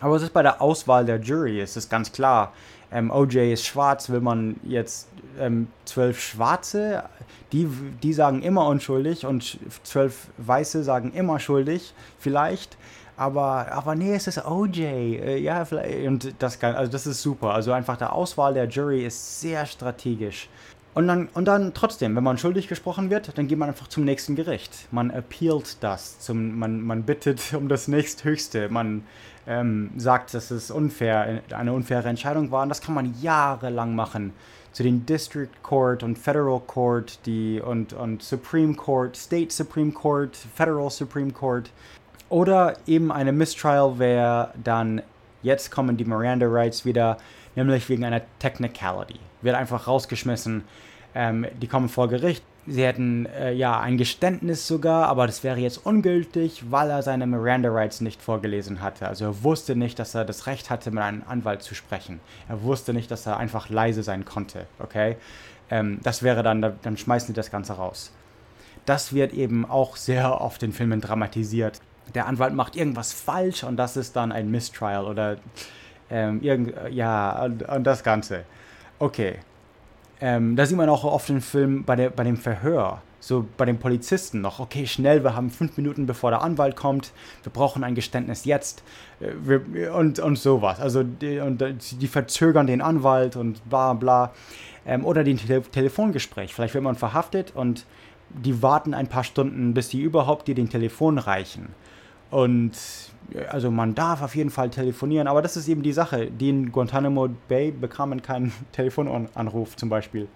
Aber es ist bei der Auswahl der Jury, es ist ganz klar, ähm, OJ ist schwarz, will man jetzt ähm, zwölf Schwarze, die, die sagen immer unschuldig und zwölf Weiße sagen immer schuldig, vielleicht. Aber, aber nee, es ist OJ. Äh, ja, vielleicht. Und das kann, also das ist super. Also einfach der Auswahl der Jury ist sehr strategisch. Und dann, und dann trotzdem, wenn man schuldig gesprochen wird, dann geht man einfach zum nächsten Gericht. Man appealt das. Zum, man, man bittet um das nächsthöchste. Man ähm, sagt, dass es unfair, eine unfaire Entscheidung war. Und das kann man jahrelang machen. Zu den District Court und Federal Court die, und, und Supreme Court, State Supreme Court, Federal Supreme Court. Oder eben eine Mistrial wäre dann, jetzt kommen die Miranda Rights wieder, nämlich wegen einer Technicality. Wird einfach rausgeschmissen. Ähm, die kommen vor Gericht. Sie hätten äh, ja ein Geständnis sogar, aber das wäre jetzt ungültig, weil er seine Miranda Rights nicht vorgelesen hatte. Also er wusste nicht, dass er das Recht hatte, mit einem Anwalt zu sprechen. Er wusste nicht, dass er einfach leise sein konnte. Okay, ähm, das wäre dann, dann schmeißen sie das Ganze raus. Das wird eben auch sehr oft in Filmen dramatisiert der Anwalt macht irgendwas falsch und das ist dann ein Mistrial oder ähm, irgend, ja, und, und, das Ganze. Okay. Ähm, da sieht man auch oft im Film bei, der, bei dem Verhör, so bei den Polizisten noch, okay, schnell, wir haben fünf Minuten bevor der Anwalt kommt, wir brauchen ein Geständnis jetzt äh, wir, und, und sowas. Also die, und die verzögern den Anwalt und bla bla. Ähm, oder den Te Telefongespräch. Vielleicht wird man verhaftet und die warten ein paar Stunden, bis die überhaupt dir den Telefon reichen. Und also man darf auf jeden Fall telefonieren, aber das ist eben die Sache. Die in Guantanamo Bay bekamen keinen Telefonanruf zum Beispiel.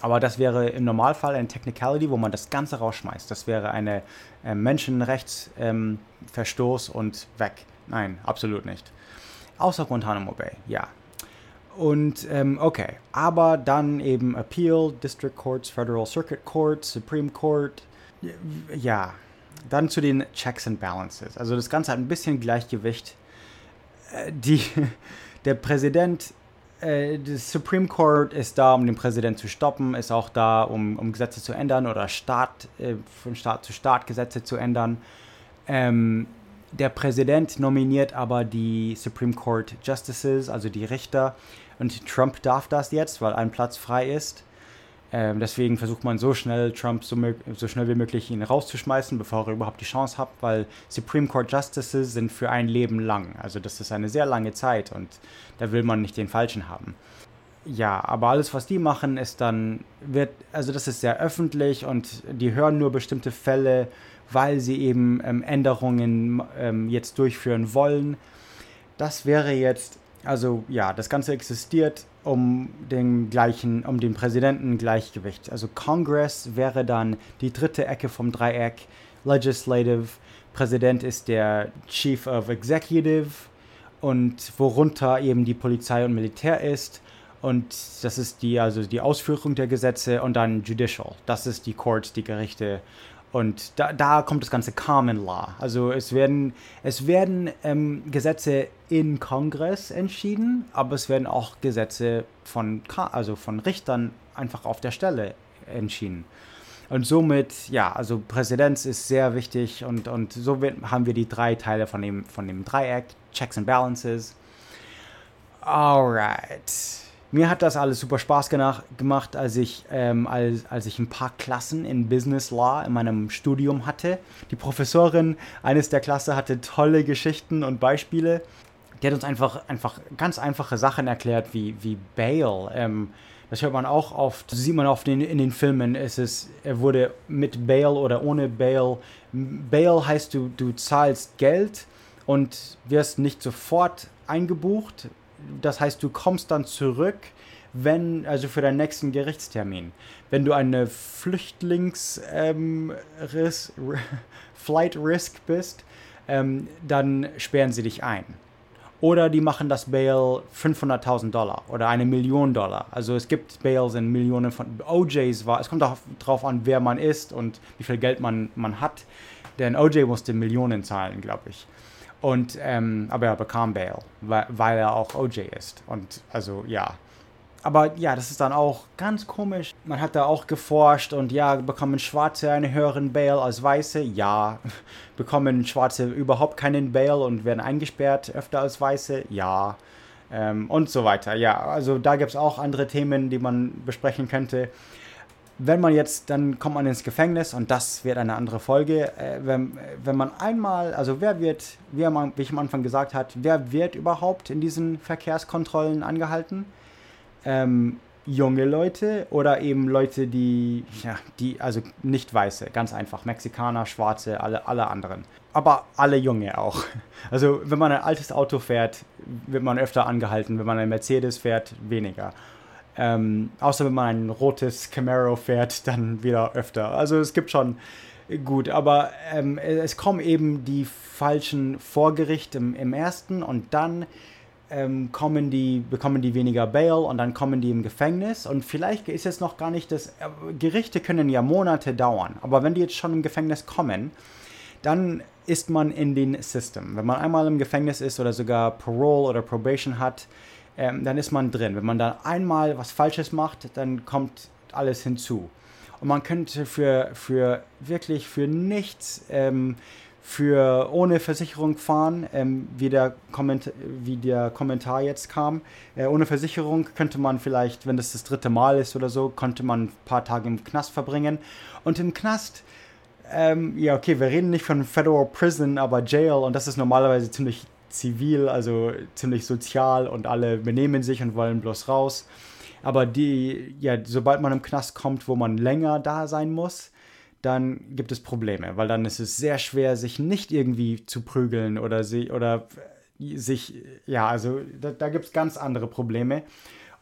Aber das wäre im Normalfall eine Technicality, wo man das Ganze rausschmeißt. Das wäre eine äh, Menschenrechtsverstoß ähm, und weg. Nein, absolut nicht. Außer Guantanamo Bay, ja. Und ähm, okay, aber dann eben Appeal, District Courts, Federal Circuit Court, Supreme Court. Ja, dann zu den Checks and Balances. Also das Ganze hat ein bisschen Gleichgewicht. Äh, die, der Präsident äh, des Supreme Court ist da, um den Präsident zu stoppen, ist auch da, um, um Gesetze zu ändern oder Staat, äh, von Staat zu Staat Gesetze zu ändern. Ähm, der Präsident nominiert aber die Supreme Court Justices, also die Richter. Und Trump darf das jetzt, weil ein Platz frei ist. Ähm, deswegen versucht man so schnell Trump so, so, schnell wie möglich ihn rauszuschmeißen, bevor er überhaupt die Chance hat, weil Supreme Court Justices sind für ein Leben lang. Also das ist eine sehr lange Zeit und da will man nicht den Falschen haben. Ja, aber alles, was die machen, ist dann, wird, also das ist sehr öffentlich und die hören nur bestimmte Fälle, weil sie eben ähm, Änderungen ähm, jetzt durchführen wollen. Das wäre jetzt, also ja, das Ganze existiert um den gleichen, um den Präsidenten Gleichgewicht. Also Congress wäre dann die dritte Ecke vom Dreieck. Legislative, Präsident ist der Chief of Executive und worunter eben die Polizei und Militär ist. Und das ist die, also die Ausführung der Gesetze und dann Judicial. Das ist die Court, die Gerichte. Und da, da kommt das ganze Common Law. Also es werden, es werden ähm, Gesetze in Kongress entschieden, aber es werden auch Gesetze von, also von Richtern einfach auf der Stelle entschieden. Und somit, ja, also Präsidenz ist sehr wichtig und, und so haben wir die drei Teile von dem, von dem Dreieck, Checks and Balances. Alright. Mir hat das alles super Spaß gemacht, als ich, ähm, als, als ich ein paar Klassen in Business Law in meinem Studium hatte. Die Professorin eines der Klasse hatte tolle Geschichten und Beispiele. Die hat uns einfach, einfach ganz einfache Sachen erklärt, wie, wie Bail. Ähm, das hört man auch oft, sieht man oft in, in den Filmen. Es ist, er wurde mit Bail oder ohne Bail. Bail heißt, du, du zahlst Geld und wirst nicht sofort eingebucht, das heißt, du kommst dann zurück, wenn, also für deinen nächsten Gerichtstermin. Wenn du eine Flüchtlings ähm, Ris Flight Risk bist, ähm, dann sperren sie dich ein. Oder die machen das Bail 500.000 Dollar oder eine Million Dollar. Also es gibt Bails in Millionen von OJs war. Es kommt auch darauf an, wer man ist und wie viel Geld man, man hat. Denn OJ musste Millionen zahlen, glaube ich. Und, ähm, aber er bekam Bail, weil, weil er auch OJ ist. Und also ja. Aber ja, das ist dann auch ganz komisch. Man hat da auch geforscht und ja, bekommen Schwarze einen höheren Bail als Weiße? Ja. Bekommen Schwarze überhaupt keinen Bail und werden eingesperrt öfter als Weiße? Ja. Ähm, und so weiter. Ja, also da gibt es auch andere Themen, die man besprechen könnte wenn man jetzt, dann kommt man ins Gefängnis und das wird eine andere Folge. Äh, wenn, wenn man einmal, also wer wird, wie, man, wie ich am Anfang gesagt habe, wer wird überhaupt in diesen Verkehrskontrollen angehalten? Ähm, junge Leute oder eben Leute, die, ja, die, also nicht Weiße, ganz einfach, Mexikaner, Schwarze, alle, alle anderen. Aber alle Junge auch. Also wenn man ein altes Auto fährt, wird man öfter angehalten, wenn man ein Mercedes fährt, weniger. Ähm, außer wenn man ein rotes Camaro fährt, dann wieder öfter. Also es gibt schon gut, aber ähm, es kommen eben die falschen vor Gericht im, im ersten und dann ähm, kommen die, bekommen die weniger Bail und dann kommen die im Gefängnis und vielleicht ist es noch gar nicht das, äh, Gerichte können ja Monate dauern, aber wenn die jetzt schon im Gefängnis kommen, dann ist man in den System. Wenn man einmal im Gefängnis ist oder sogar Parole oder Probation hat, ähm, dann ist man drin. Wenn man dann einmal was Falsches macht, dann kommt alles hinzu. Und man könnte für, für wirklich für nichts, ähm, für ohne Versicherung fahren, ähm, wie, der wie der Kommentar jetzt kam. Äh, ohne Versicherung könnte man vielleicht, wenn das das dritte Mal ist oder so, könnte man ein paar Tage im Knast verbringen. Und im Knast, ähm, ja, okay, wir reden nicht von Federal Prison, aber Jail und das ist normalerweise ziemlich zivil, also ziemlich sozial und alle benehmen sich und wollen bloß raus. Aber die, ja, sobald man im Knast kommt, wo man länger da sein muss, dann gibt es Probleme, weil dann ist es sehr schwer, sich nicht irgendwie zu prügeln oder, sie, oder sich, ja, also da, da gibt es ganz andere Probleme.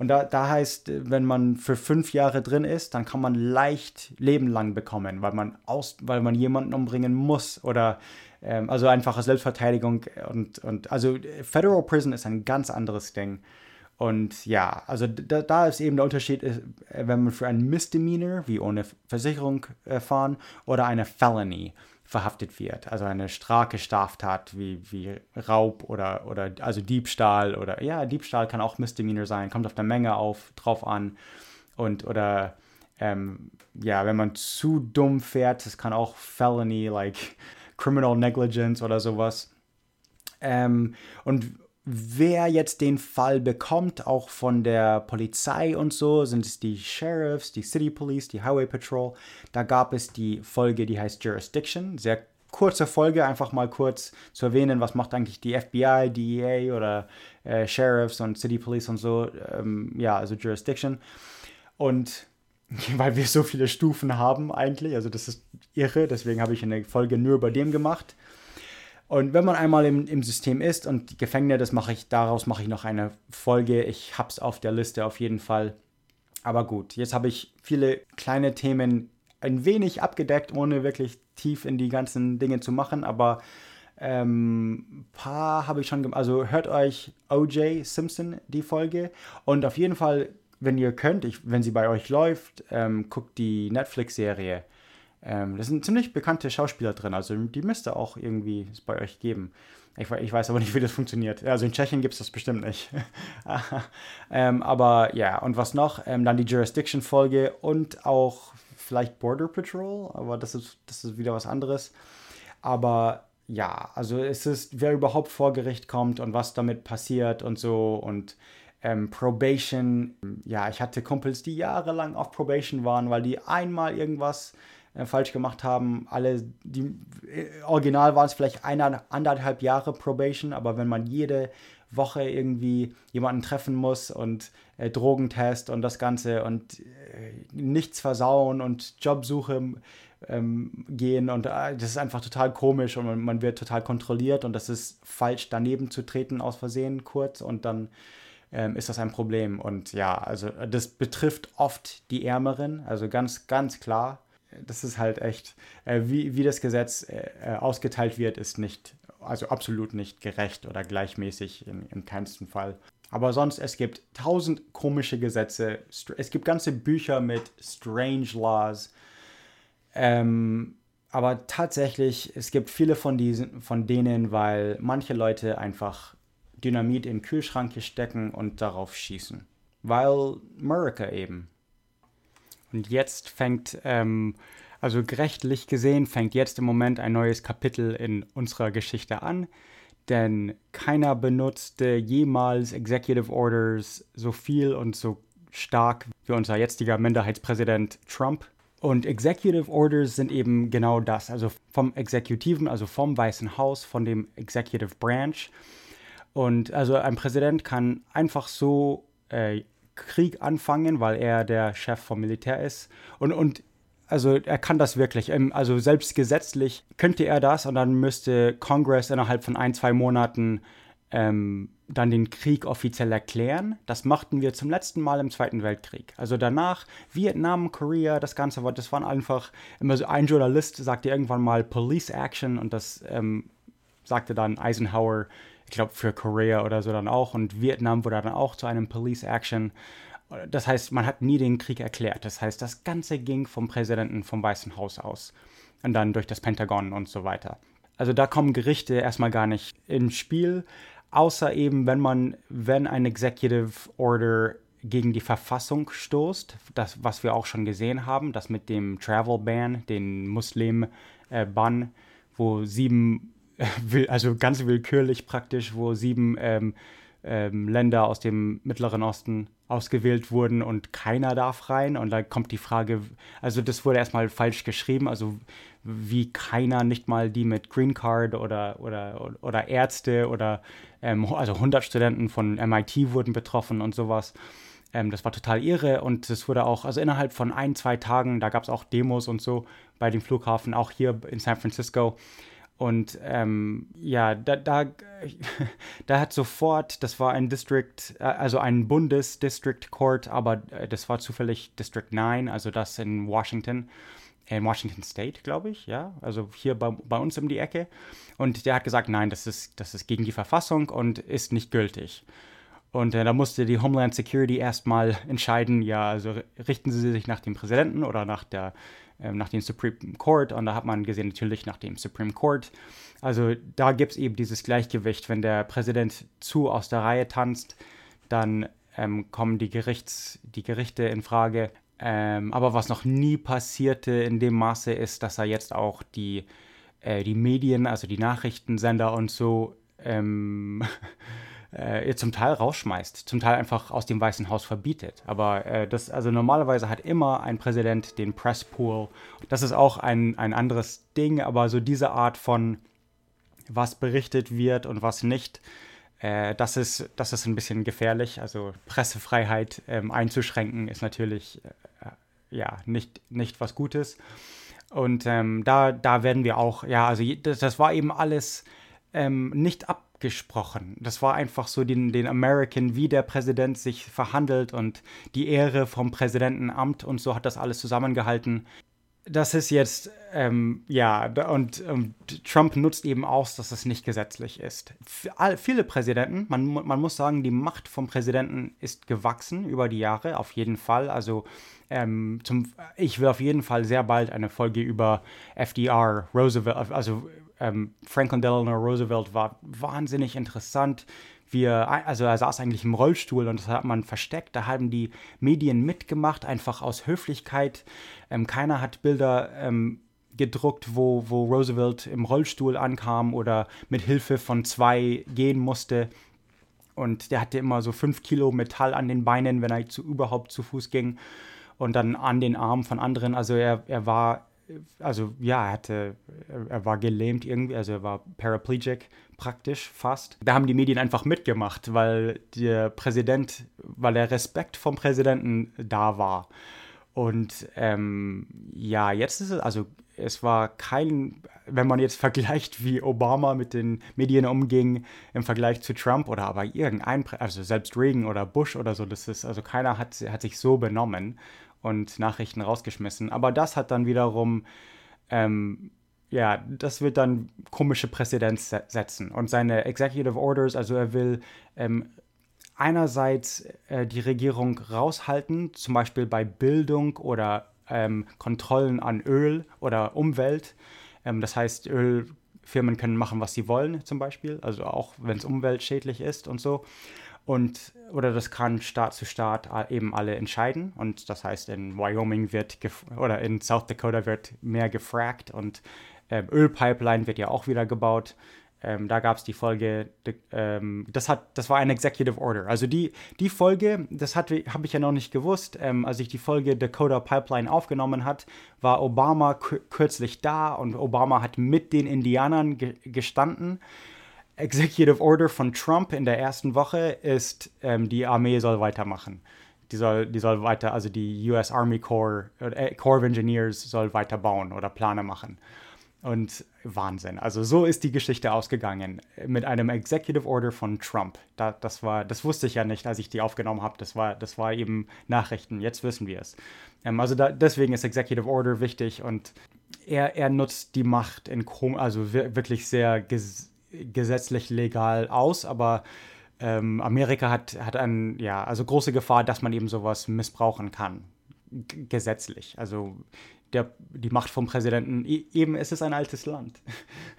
Und da, da heißt, wenn man für fünf Jahre drin ist, dann kann man leicht Leben lang bekommen, weil man, aus, weil man jemanden umbringen muss oder ähm, also einfache Selbstverteidigung und, und also Federal Prison ist ein ganz anderes Ding. Und ja, also da, da ist eben der Unterschied, äh, wenn man für einen Misdemeanor wie ohne Versicherung äh, fahren oder eine Felony verhaftet wird. Also eine starke Straftat wie, wie Raub oder, oder also Diebstahl oder ja, Diebstahl kann auch Misdemeanor sein, kommt auf der Menge auf, drauf an. Und oder ähm, ja, wenn man zu dumm fährt, das kann auch Felony, like Criminal Negligence oder sowas. Ähm, und wer jetzt den Fall bekommt, auch von der Polizei und so, sind es die Sheriffs, die City Police, die Highway Patrol. Da gab es die Folge, die heißt Jurisdiction. Sehr kurze Folge, einfach mal kurz zu erwähnen, was macht eigentlich die FBI, DEA oder äh, Sheriffs und City Police und so. Ähm, ja, also Jurisdiction. Und weil wir so viele Stufen haben eigentlich, also das ist irre, deswegen habe ich eine Folge nur über dem gemacht. Und wenn man einmal im, im System ist und die Gefängnis, das mache ich, daraus mache ich noch eine Folge. Ich habe es auf der Liste auf jeden Fall. Aber gut, jetzt habe ich viele kleine Themen ein wenig abgedeckt, ohne wirklich tief in die ganzen Dinge zu machen. Aber ähm, paar habe ich schon gemacht. Also hört euch OJ Simpson die Folge. Und auf jeden Fall, wenn ihr könnt, ich, wenn sie bei euch läuft, ähm, guckt die Netflix-Serie ähm, da sind ziemlich bekannte Schauspieler drin, also die müsste auch irgendwie es bei euch geben. Ich, ich, weiß aber nicht, wie das funktioniert. Also in Tschechien gibt es das bestimmt nicht. ähm, aber ja, und was noch? Ähm, dann die Jurisdiction-Folge und auch vielleicht Border Patrol, aber das ist, das ist wieder was anderes. Aber ja, also es ist, wer überhaupt vor Gericht kommt und was damit passiert und so und ähm, Probation. Ja, ich hatte Kumpels, die jahrelang auf Probation waren, weil die einmal irgendwas äh, falsch gemacht haben. Alle, die äh, original waren es vielleicht eine, anderthalb Jahre Probation, aber wenn man jede Woche irgendwie jemanden treffen muss und äh, Drogentest und das Ganze und äh, nichts versauen und Jobsuche ähm, gehen und das ist einfach total komisch und man, man, wird total kontrolliert und das ist falsch daneben zu treten aus Versehen kurz und dann ähm, ist das ein Problem und ja, also das betrifft oft die Ärmeren, also ganz, ganz klar das ist halt echt, äh, wie, wie das Gesetz äh, äh, ausgeteilt wird, ist nicht, also absolut nicht gerecht oder gleichmäßig in, in keinsten Fall. Aber sonst, es gibt tausend komische Gesetze. Es gibt ganze Bücher mit Strange Laws. Ähm, aber tatsächlich, es gibt viele von, diesen, von denen, weil manche Leute einfach Dynamit in Kühlschranke stecken und darauf schießen. Weil America eben. Und jetzt fängt, ähm, also gerechtlich gesehen, fängt jetzt im Moment ein neues Kapitel in unserer Geschichte an. Denn keiner benutzte jemals Executive Orders so viel und so stark wie unser jetziger Minderheitspräsident Trump. Und Executive Orders sind eben genau das, also vom Exekutiven, also vom Weißen Haus, von dem Executive Branch. Und also ein Präsident kann einfach so äh, Krieg anfangen, weil er der Chef vom Militär ist. Und, und also er kann das wirklich. Ähm, also selbst gesetzlich könnte er das und dann müsste Congress innerhalb von ein, zwei Monaten ähm, dann den Krieg offiziell erklären. Das machten wir zum letzten Mal im Zweiten Weltkrieg. Also danach Vietnam, Korea, das Ganze das waren einfach immer so ein Journalist sagte irgendwann mal Police Action und das ähm, sagte dann Eisenhower ich glaube für Korea oder so dann auch und Vietnam wurde dann auch zu einem Police Action. Das heißt, man hat nie den Krieg erklärt. Das heißt, das Ganze ging vom Präsidenten vom Weißen Haus aus und dann durch das Pentagon und so weiter. Also da kommen Gerichte erstmal gar nicht ins Spiel, außer eben, wenn man, wenn ein Executive Order gegen die Verfassung stoßt, das, was wir auch schon gesehen haben, das mit dem Travel Ban, den Muslim-Ban, äh, wo sieben also ganz willkürlich praktisch, wo sieben ähm, ähm, Länder aus dem Mittleren Osten ausgewählt wurden und keiner darf rein. Und da kommt die Frage, also das wurde erstmal falsch geschrieben, also wie keiner, nicht mal die mit Green Card oder, oder, oder Ärzte oder ähm, also 100 Studenten von MIT wurden betroffen und sowas. Ähm, das war total irre und es wurde auch, also innerhalb von ein, zwei Tagen, da gab es auch Demos und so bei dem Flughafen, auch hier in San Francisco. Und ähm, ja, da, da, da hat sofort, das war ein District, äh, also ein Bundesdistrict Court, aber äh, das war zufällig District 9, also das in Washington, in Washington State, glaube ich, ja, also hier bei, bei uns um die Ecke. Und der hat gesagt, nein, das ist, das ist gegen die Verfassung und ist nicht gültig. Und äh, da musste die Homeland Security erstmal entscheiden, ja, also richten sie sich nach dem Präsidenten oder nach der nach dem Supreme Court und da hat man gesehen natürlich nach dem Supreme Court. Also da gibt es eben dieses Gleichgewicht, wenn der Präsident zu aus der Reihe tanzt, dann ähm, kommen die, Gerichts, die Gerichte in Frage. Ähm, aber was noch nie passierte in dem Maße ist, dass er jetzt auch die, äh, die Medien, also die Nachrichtensender und so ähm, äh, zum Teil rausschmeißt, zum Teil einfach aus dem Weißen Haus verbietet. Aber äh, das, also normalerweise hat immer ein Präsident den Presspool. Das ist auch ein, ein anderes Ding, aber so diese Art von was berichtet wird und was nicht, äh, das, ist, das ist ein bisschen gefährlich. Also Pressefreiheit ähm, einzuschränken ist natürlich äh, ja nicht, nicht was Gutes. Und ähm, da, da werden wir auch, ja, also das, das war eben alles ähm, nicht abgesprochen. Das war einfach so den, den American, wie der Präsident sich verhandelt und die Ehre vom Präsidentenamt und so hat das alles zusammengehalten das ist jetzt, ähm, ja, und, und, Trump nutzt eben aus, dass es nicht gesetzlich ist. All, viele Präsidenten, man, man muss sagen, die Macht vom Präsidenten ist gewachsen über die Jahre, auf jeden Fall. Also ähm, zum, ich will auf jeden Fall sehr bald eine Folge über FDR, Roosevelt, also ähm, Franklin Delano Roosevelt war wahnsinnig interessant wir, also er saß eigentlich im Rollstuhl und das hat man versteckt. Da haben die Medien mitgemacht, einfach aus Höflichkeit. Ähm, keiner hat Bilder ähm, gedruckt, wo, wo Roosevelt im Rollstuhl ankam oder mit Hilfe von zwei gehen musste. Und der hatte immer so fünf Kilo Metall an den Beinen, wenn er zu, überhaupt zu Fuß ging. Und dann an den Armen von anderen. Also er, er war also ja, er hatte, er war gelähmt irgendwie, also er war paraplegic praktisch fast. Da haben die Medien einfach mitgemacht, weil der Präsident, weil der Respekt vom Präsidenten da war. Und ähm, ja, jetzt ist es, also es war kein, wenn man jetzt vergleicht, wie Obama mit den Medien umging im Vergleich zu Trump oder aber irgendein, also selbst Reagan oder Bush oder so, das ist, also keiner hat, hat sich so benommen und Nachrichten rausgeschmissen. Aber das hat dann wiederum, ähm, ja, das wird dann komische Präzedenz setzen. Und seine Executive Orders, also er will ähm, einerseits äh, die Regierung raushalten, zum Beispiel bei Bildung oder ähm, Kontrollen an Öl oder Umwelt. Ähm, das heißt, Ölfirmen können machen, was sie wollen, zum Beispiel, also auch wenn es umweltschädlich ist und so. Und, oder das kann Staat zu Staat eben alle entscheiden. Und das heißt, in Wyoming wird, oder in South Dakota wird mehr gefragt und ähm, Ölpipeline wird ja auch wieder gebaut. Ähm, da gab es die Folge, die, ähm, das, hat, das war ein Executive Order. Also die, die Folge, das habe ich ja noch nicht gewusst, ähm, als ich die Folge Dakota Pipeline aufgenommen hat, war Obama kürzlich da und Obama hat mit den Indianern ge gestanden Executive Order von Trump in der ersten Woche ist, ähm, die Armee soll weitermachen. Die soll, die soll weiter, also die US Army Corps, äh, Corps of Engineers soll weiter bauen oder Plane machen. Und Wahnsinn. Also so ist die Geschichte ausgegangen. Mit einem Executive Order von Trump. Da, das, war, das wusste ich ja nicht, als ich die aufgenommen habe. Das war, das war eben Nachrichten. Jetzt wissen wir es. Ähm, also da, deswegen ist Executive Order wichtig und er, er nutzt die Macht in also wirklich sehr gesetzlich legal aus, aber ähm, Amerika hat, hat ein, ja, also große Gefahr, dass man eben sowas missbrauchen kann. G gesetzlich. Also der, die Macht vom Präsidenten, eben es ist ein altes Land.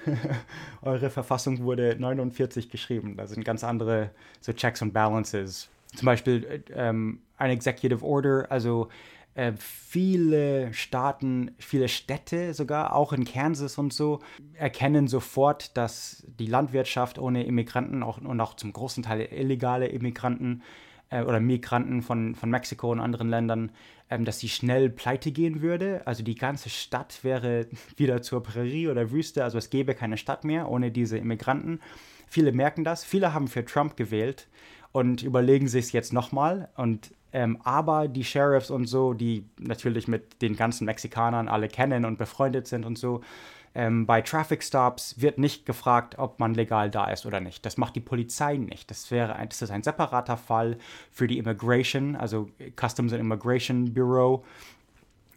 Eure Verfassung wurde 49 geschrieben. Da sind ganz andere so Checks and Balances. Zum Beispiel äh, ähm, ein Executive Order, also äh, viele Staaten, viele Städte sogar, auch in Kansas und so, erkennen sofort, dass die Landwirtschaft ohne Immigranten auch, und auch zum großen Teil illegale Immigranten äh, oder Migranten von, von Mexiko und anderen Ländern, ähm, dass sie schnell pleite gehen würde. Also die ganze Stadt wäre wieder zur Prärie oder Wüste, also es gäbe keine Stadt mehr ohne diese Immigranten. Viele merken das, viele haben für Trump gewählt und überlegen sich es jetzt nochmal und ähm, aber die Sheriffs und so, die natürlich mit den ganzen Mexikanern alle kennen und befreundet sind und so, ähm, bei Traffic Stops wird nicht gefragt, ob man legal da ist oder nicht. Das macht die Polizei nicht. Das wäre ein, das ist ein separater Fall für die Immigration, also Customs and Immigration Bureau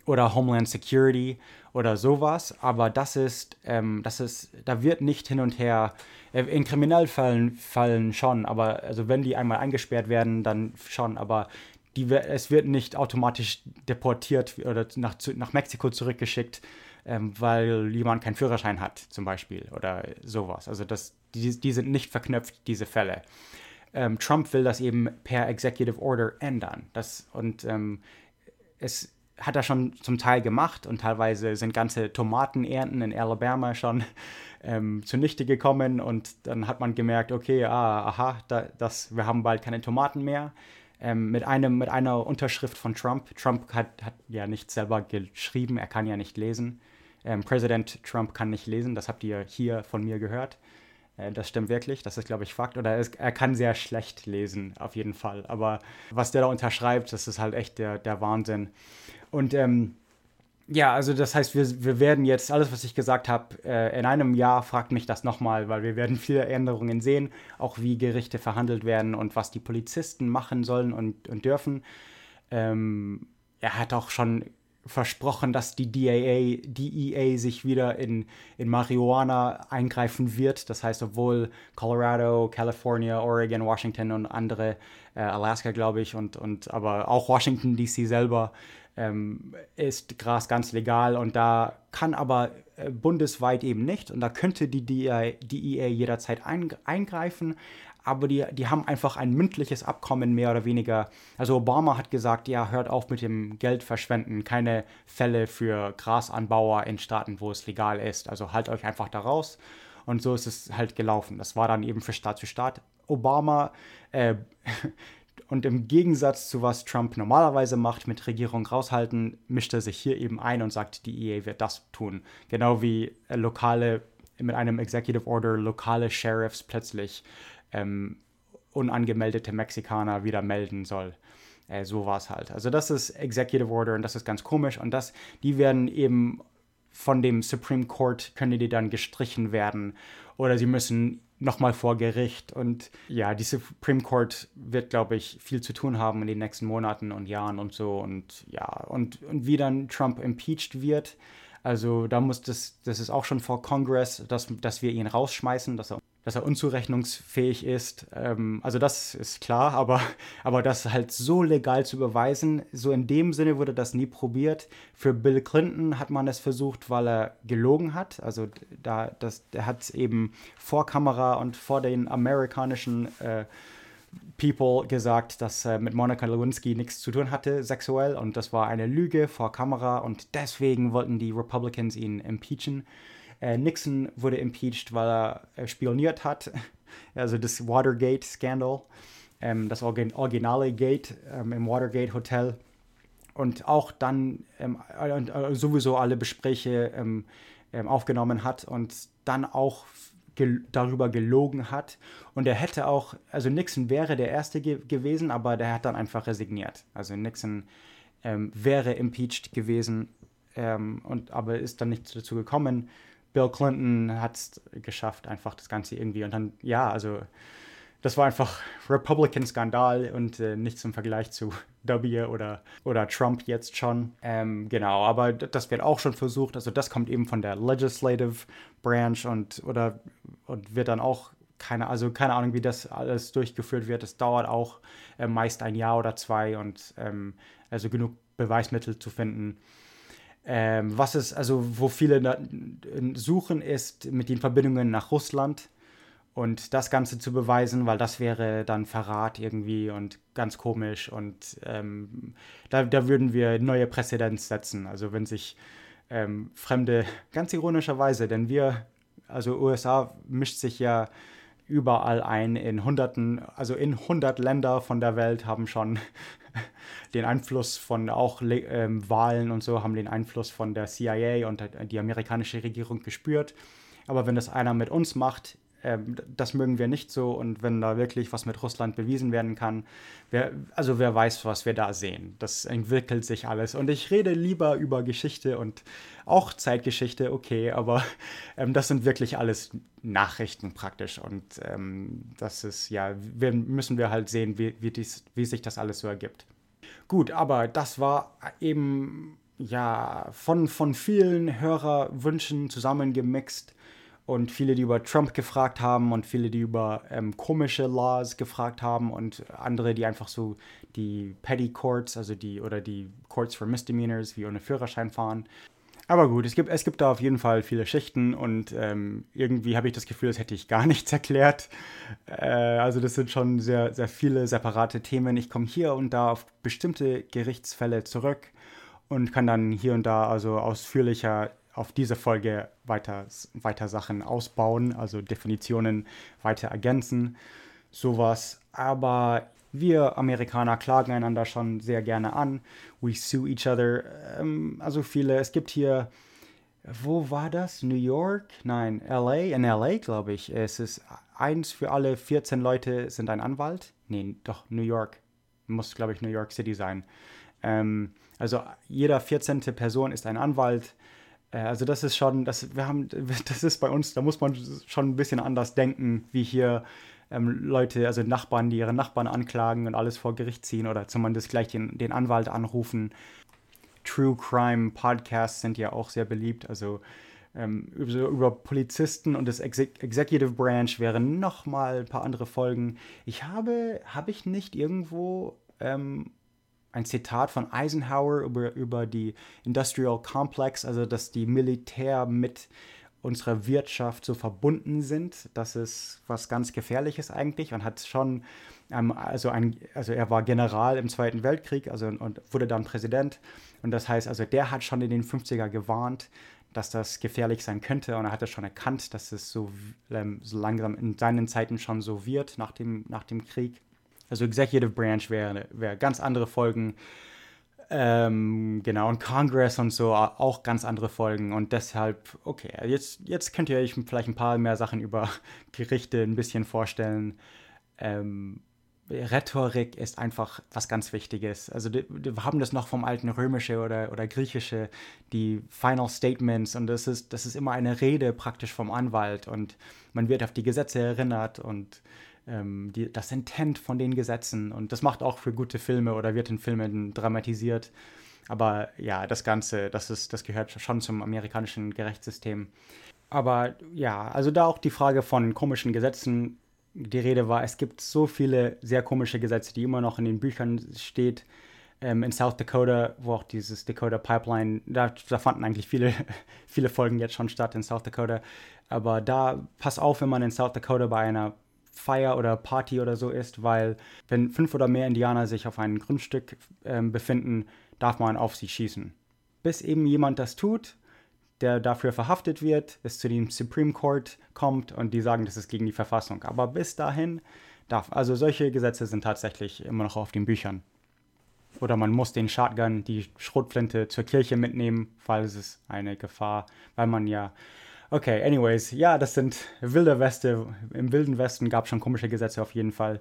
oder Homeland Security oder sowas. Aber das ist, ähm, das ist, da wird nicht hin und her. Äh, in Kriminalfällen fallen schon, aber also wenn die einmal eingesperrt werden, dann schon. Aber die, es wird nicht automatisch deportiert oder nach, nach Mexiko zurückgeschickt, ähm, weil jemand keinen Führerschein hat, zum Beispiel, oder sowas. Also das, die, die sind nicht verknüpft, diese Fälle. Ähm, Trump will das eben per Executive Order ändern. Das, und ähm, es, hat er schon zum Teil gemacht und teilweise sind ganze Tomatenernten in Alabama schon ähm, zunichte gekommen und dann hat man gemerkt, okay, ah, aha, da, das, wir haben bald keine Tomaten mehr. Ähm, mit, einem, mit einer Unterschrift von Trump. Trump hat, hat ja nicht selber geschrieben, er kann ja nicht lesen. Ähm, Präsident Trump kann nicht lesen, das habt ihr hier von mir gehört. Äh, das stimmt wirklich, das ist, glaube ich, Fakt. Oder es, er kann sehr schlecht lesen, auf jeden Fall. Aber was der da unterschreibt, das ist halt echt der, der Wahnsinn. Und ähm, ja, also das heißt, wir, wir werden jetzt, alles, was ich gesagt habe, äh, in einem Jahr fragt mich das nochmal, weil wir werden viele Änderungen sehen, auch wie Gerichte verhandelt werden und was die Polizisten machen sollen und, und dürfen. Ähm, er hat auch schon versprochen, dass die DAA, DEA sich wieder in, in Marihuana eingreifen wird. Das heißt, obwohl Colorado, California, Oregon, Washington und andere, äh, Alaska, glaube ich, und, und aber auch Washington DC selber ähm, ist Gras ganz legal und da kann aber äh, bundesweit eben nicht und da könnte die DEA, DEA jederzeit ein, eingreifen, aber die, die haben einfach ein mündliches Abkommen mehr oder weniger. Also Obama hat gesagt, ja, hört auf mit dem Geld verschwenden, keine Fälle für Grasanbauer in Staaten, wo es legal ist. Also halt euch einfach da raus. Und so ist es halt gelaufen. Das war dann eben für Staat zu Staat. Obama äh, Und im Gegensatz zu was Trump normalerweise macht, mit Regierung raushalten, mischt er sich hier eben ein und sagt, die EA wird das tun. Genau wie äh, lokale, mit einem Executive Order, lokale Sheriffs plötzlich ähm, unangemeldete Mexikaner wieder melden soll. Äh, so war es halt. Also das ist Executive Order und das ist ganz komisch und das, die werden eben von dem Supreme Court, können die dann gestrichen werden oder sie müssen nochmal vor Gericht. Und ja, die Supreme Court wird, glaube ich, viel zu tun haben in den nächsten Monaten und Jahren und so. Und ja, und, und wie dann Trump impeached wird. Also da muss das, das ist auch schon vor Congress, dass, dass wir ihn rausschmeißen, dass er dass er unzurechnungsfähig ist. Ähm, also das ist klar, aber, aber das halt so legal zu beweisen, so in dem Sinne wurde das nie probiert. Für Bill Clinton hat man es versucht, weil er gelogen hat. Also da, das, der hat eben vor Kamera und vor den amerikanischen äh, People gesagt, dass er mit Monica Lewinsky nichts zu tun hatte sexuell und das war eine Lüge vor Kamera und deswegen wollten die Republicans ihn impeachen. Äh, Nixon wurde impeached, weil er äh, spioniert hat. Also das Watergate-Skandal, ähm, das Origin originale Gate ähm, im Watergate Hotel. Und auch dann ähm, äh, sowieso alle Gespräche ähm, ähm, aufgenommen hat und dann auch gel darüber gelogen hat. Und er hätte auch, also Nixon wäre der Erste ge gewesen, aber der hat dann einfach resigniert. Also Nixon ähm, wäre impeached gewesen, und, aber ist dann nicht dazu gekommen. Bill Clinton hat es geschafft, einfach das Ganze irgendwie. Und dann, ja, also das war einfach Republican-Skandal und äh, nichts im Vergleich zu W oder, oder Trump jetzt schon. Ähm, genau, aber das wird auch schon versucht. Also das kommt eben von der Legislative Branch und oder und wird dann auch keine, also keine Ahnung, wie das alles durchgeführt wird. Es dauert auch äh, meist ein Jahr oder zwei und ähm, also genug Beweismittel zu finden. Ähm, was ist, also wo viele suchen, ist mit den Verbindungen nach Russland und das Ganze zu beweisen, weil das wäre dann Verrat irgendwie und ganz komisch und ähm, da, da würden wir neue Präzedenz setzen. Also wenn sich ähm, Fremde, ganz ironischerweise, denn wir, also USA mischt sich ja überall ein in Hunderten, also in 100 Länder von der Welt haben schon den Einfluss von auch ähm, Wahlen und so haben den Einfluss von der CIA und die amerikanische Regierung gespürt. Aber wenn das einer mit uns macht, ähm, das mögen wir nicht so. Und wenn da wirklich was mit Russland bewiesen werden kann, wer, also wer weiß, was wir da sehen. Das entwickelt sich alles. Und ich rede lieber über Geschichte und auch Zeitgeschichte, okay, aber ähm, das sind wirklich alles Nachrichten praktisch. Und ähm, das ist, ja, wir, müssen wir halt sehen, wie, wie, dies, wie sich das alles so ergibt. Gut, aber das war eben ja von, von vielen Hörerwünschen zusammengemixt und viele, die über Trump gefragt haben und viele, die über ähm, komische Laws gefragt haben und andere, die einfach so die Petty Courts, also die oder die Courts for Misdemeanors, wie ohne Führerschein fahren. Aber gut, es gibt, es gibt da auf jeden Fall viele Schichten und ähm, irgendwie habe ich das Gefühl, das hätte ich gar nichts erklärt. Äh, also das sind schon sehr, sehr viele separate Themen. Ich komme hier und da auf bestimmte Gerichtsfälle zurück und kann dann hier und da also ausführlicher auf diese Folge weiter, weiter Sachen ausbauen, also Definitionen weiter ergänzen, sowas. Aber wir Amerikaner klagen einander schon sehr gerne an. We sue each other. Ähm, also viele, es gibt hier, wo war das? New York? Nein, LA? In LA, glaube ich. Es ist eins für alle 14 Leute sind ein Anwalt. Nee, doch, New York. Muss, glaube ich, New York City sein. Ähm, also jeder 14. Person ist ein Anwalt. Äh, also das ist schon, das, wir haben, das ist bei uns, da muss man schon ein bisschen anders denken, wie hier ähm, Leute, also Nachbarn, die ihre Nachbarn anklagen und alles vor Gericht ziehen oder zumindest gleich den, den Anwalt anrufen. True Crime Podcasts sind ja auch sehr beliebt, also ähm, über, über, Polizisten und das Exe Executive Branch wären nochmal ein paar andere Folgen. Ich habe, habe ich nicht irgendwo ähm, ein Zitat von Eisenhower über, über die Industrial Complex, also dass die Militär mit unserer Wirtschaft so verbunden sind. Das ist was ganz Gefährliches eigentlich und hat schon, ähm, also, ein, also er war General im Zweiten Weltkrieg also, und wurde dann Präsident. Und das heißt, also der hat schon in den 50er gewarnt, dass das gefährlich sein könnte und er hatte schon erkannt, dass es so, ähm, so langsam in seinen Zeiten schon so wird nach dem, nach dem Krieg. Also Executive Branch wäre wär ganz andere Folgen. Ähm, genau, und Congress und so auch ganz andere Folgen. Und deshalb, okay, jetzt, jetzt könnt ihr euch vielleicht ein paar mehr Sachen über Gerichte ein bisschen vorstellen. Ähm, Rhetorik ist einfach was ganz Wichtiges. Also wir haben das noch vom alten Römische oder, oder Griechische, die Final Statements und das ist, das ist immer eine Rede praktisch vom Anwalt und man wird auf die Gesetze erinnert und ähm, die, das Intent von den Gesetzen. Und das macht auch für gute Filme oder wird in Filmen dramatisiert. Aber ja, das Ganze, das, ist, das gehört schon zum amerikanischen Gerechtssystem. Aber ja, also da auch die Frage von komischen Gesetzen. Die Rede war, es gibt so viele sehr komische Gesetze, die immer noch in den Büchern steht. Ähm, in South Dakota, wo auch dieses Dakota Pipeline, da, da fanden eigentlich viele, viele Folgen jetzt schon statt in South Dakota. Aber da, pass auf, wenn man in South Dakota bei einer Feier oder Party oder so ist, weil wenn fünf oder mehr Indianer sich auf einem Grundstück äh, befinden, darf man auf sie schießen. Bis eben jemand das tut, der dafür verhaftet wird, es zu dem Supreme Court kommt und die sagen, das ist gegen die Verfassung. Aber bis dahin darf, also solche Gesetze sind tatsächlich immer noch auf den Büchern. Oder man muss den Shotgun, die Schrotflinte zur Kirche mitnehmen, weil es eine Gefahr, weil man ja Okay, anyways, ja, das sind wilde Weste. Im wilden Westen gab es schon komische Gesetze auf jeden Fall.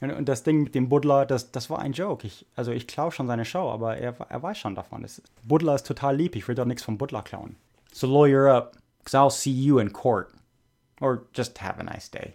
Und, und, das Ding mit dem Buddler, das, das war ein Joke. Ich, also ich klaue schon seine Show, aber er, er weiß schon davon. Das, Buddler ist total lieb, ich will doch nichts vom Buddler klauen. So lawyer up, cause I'll see you in court. Or just have a nice day.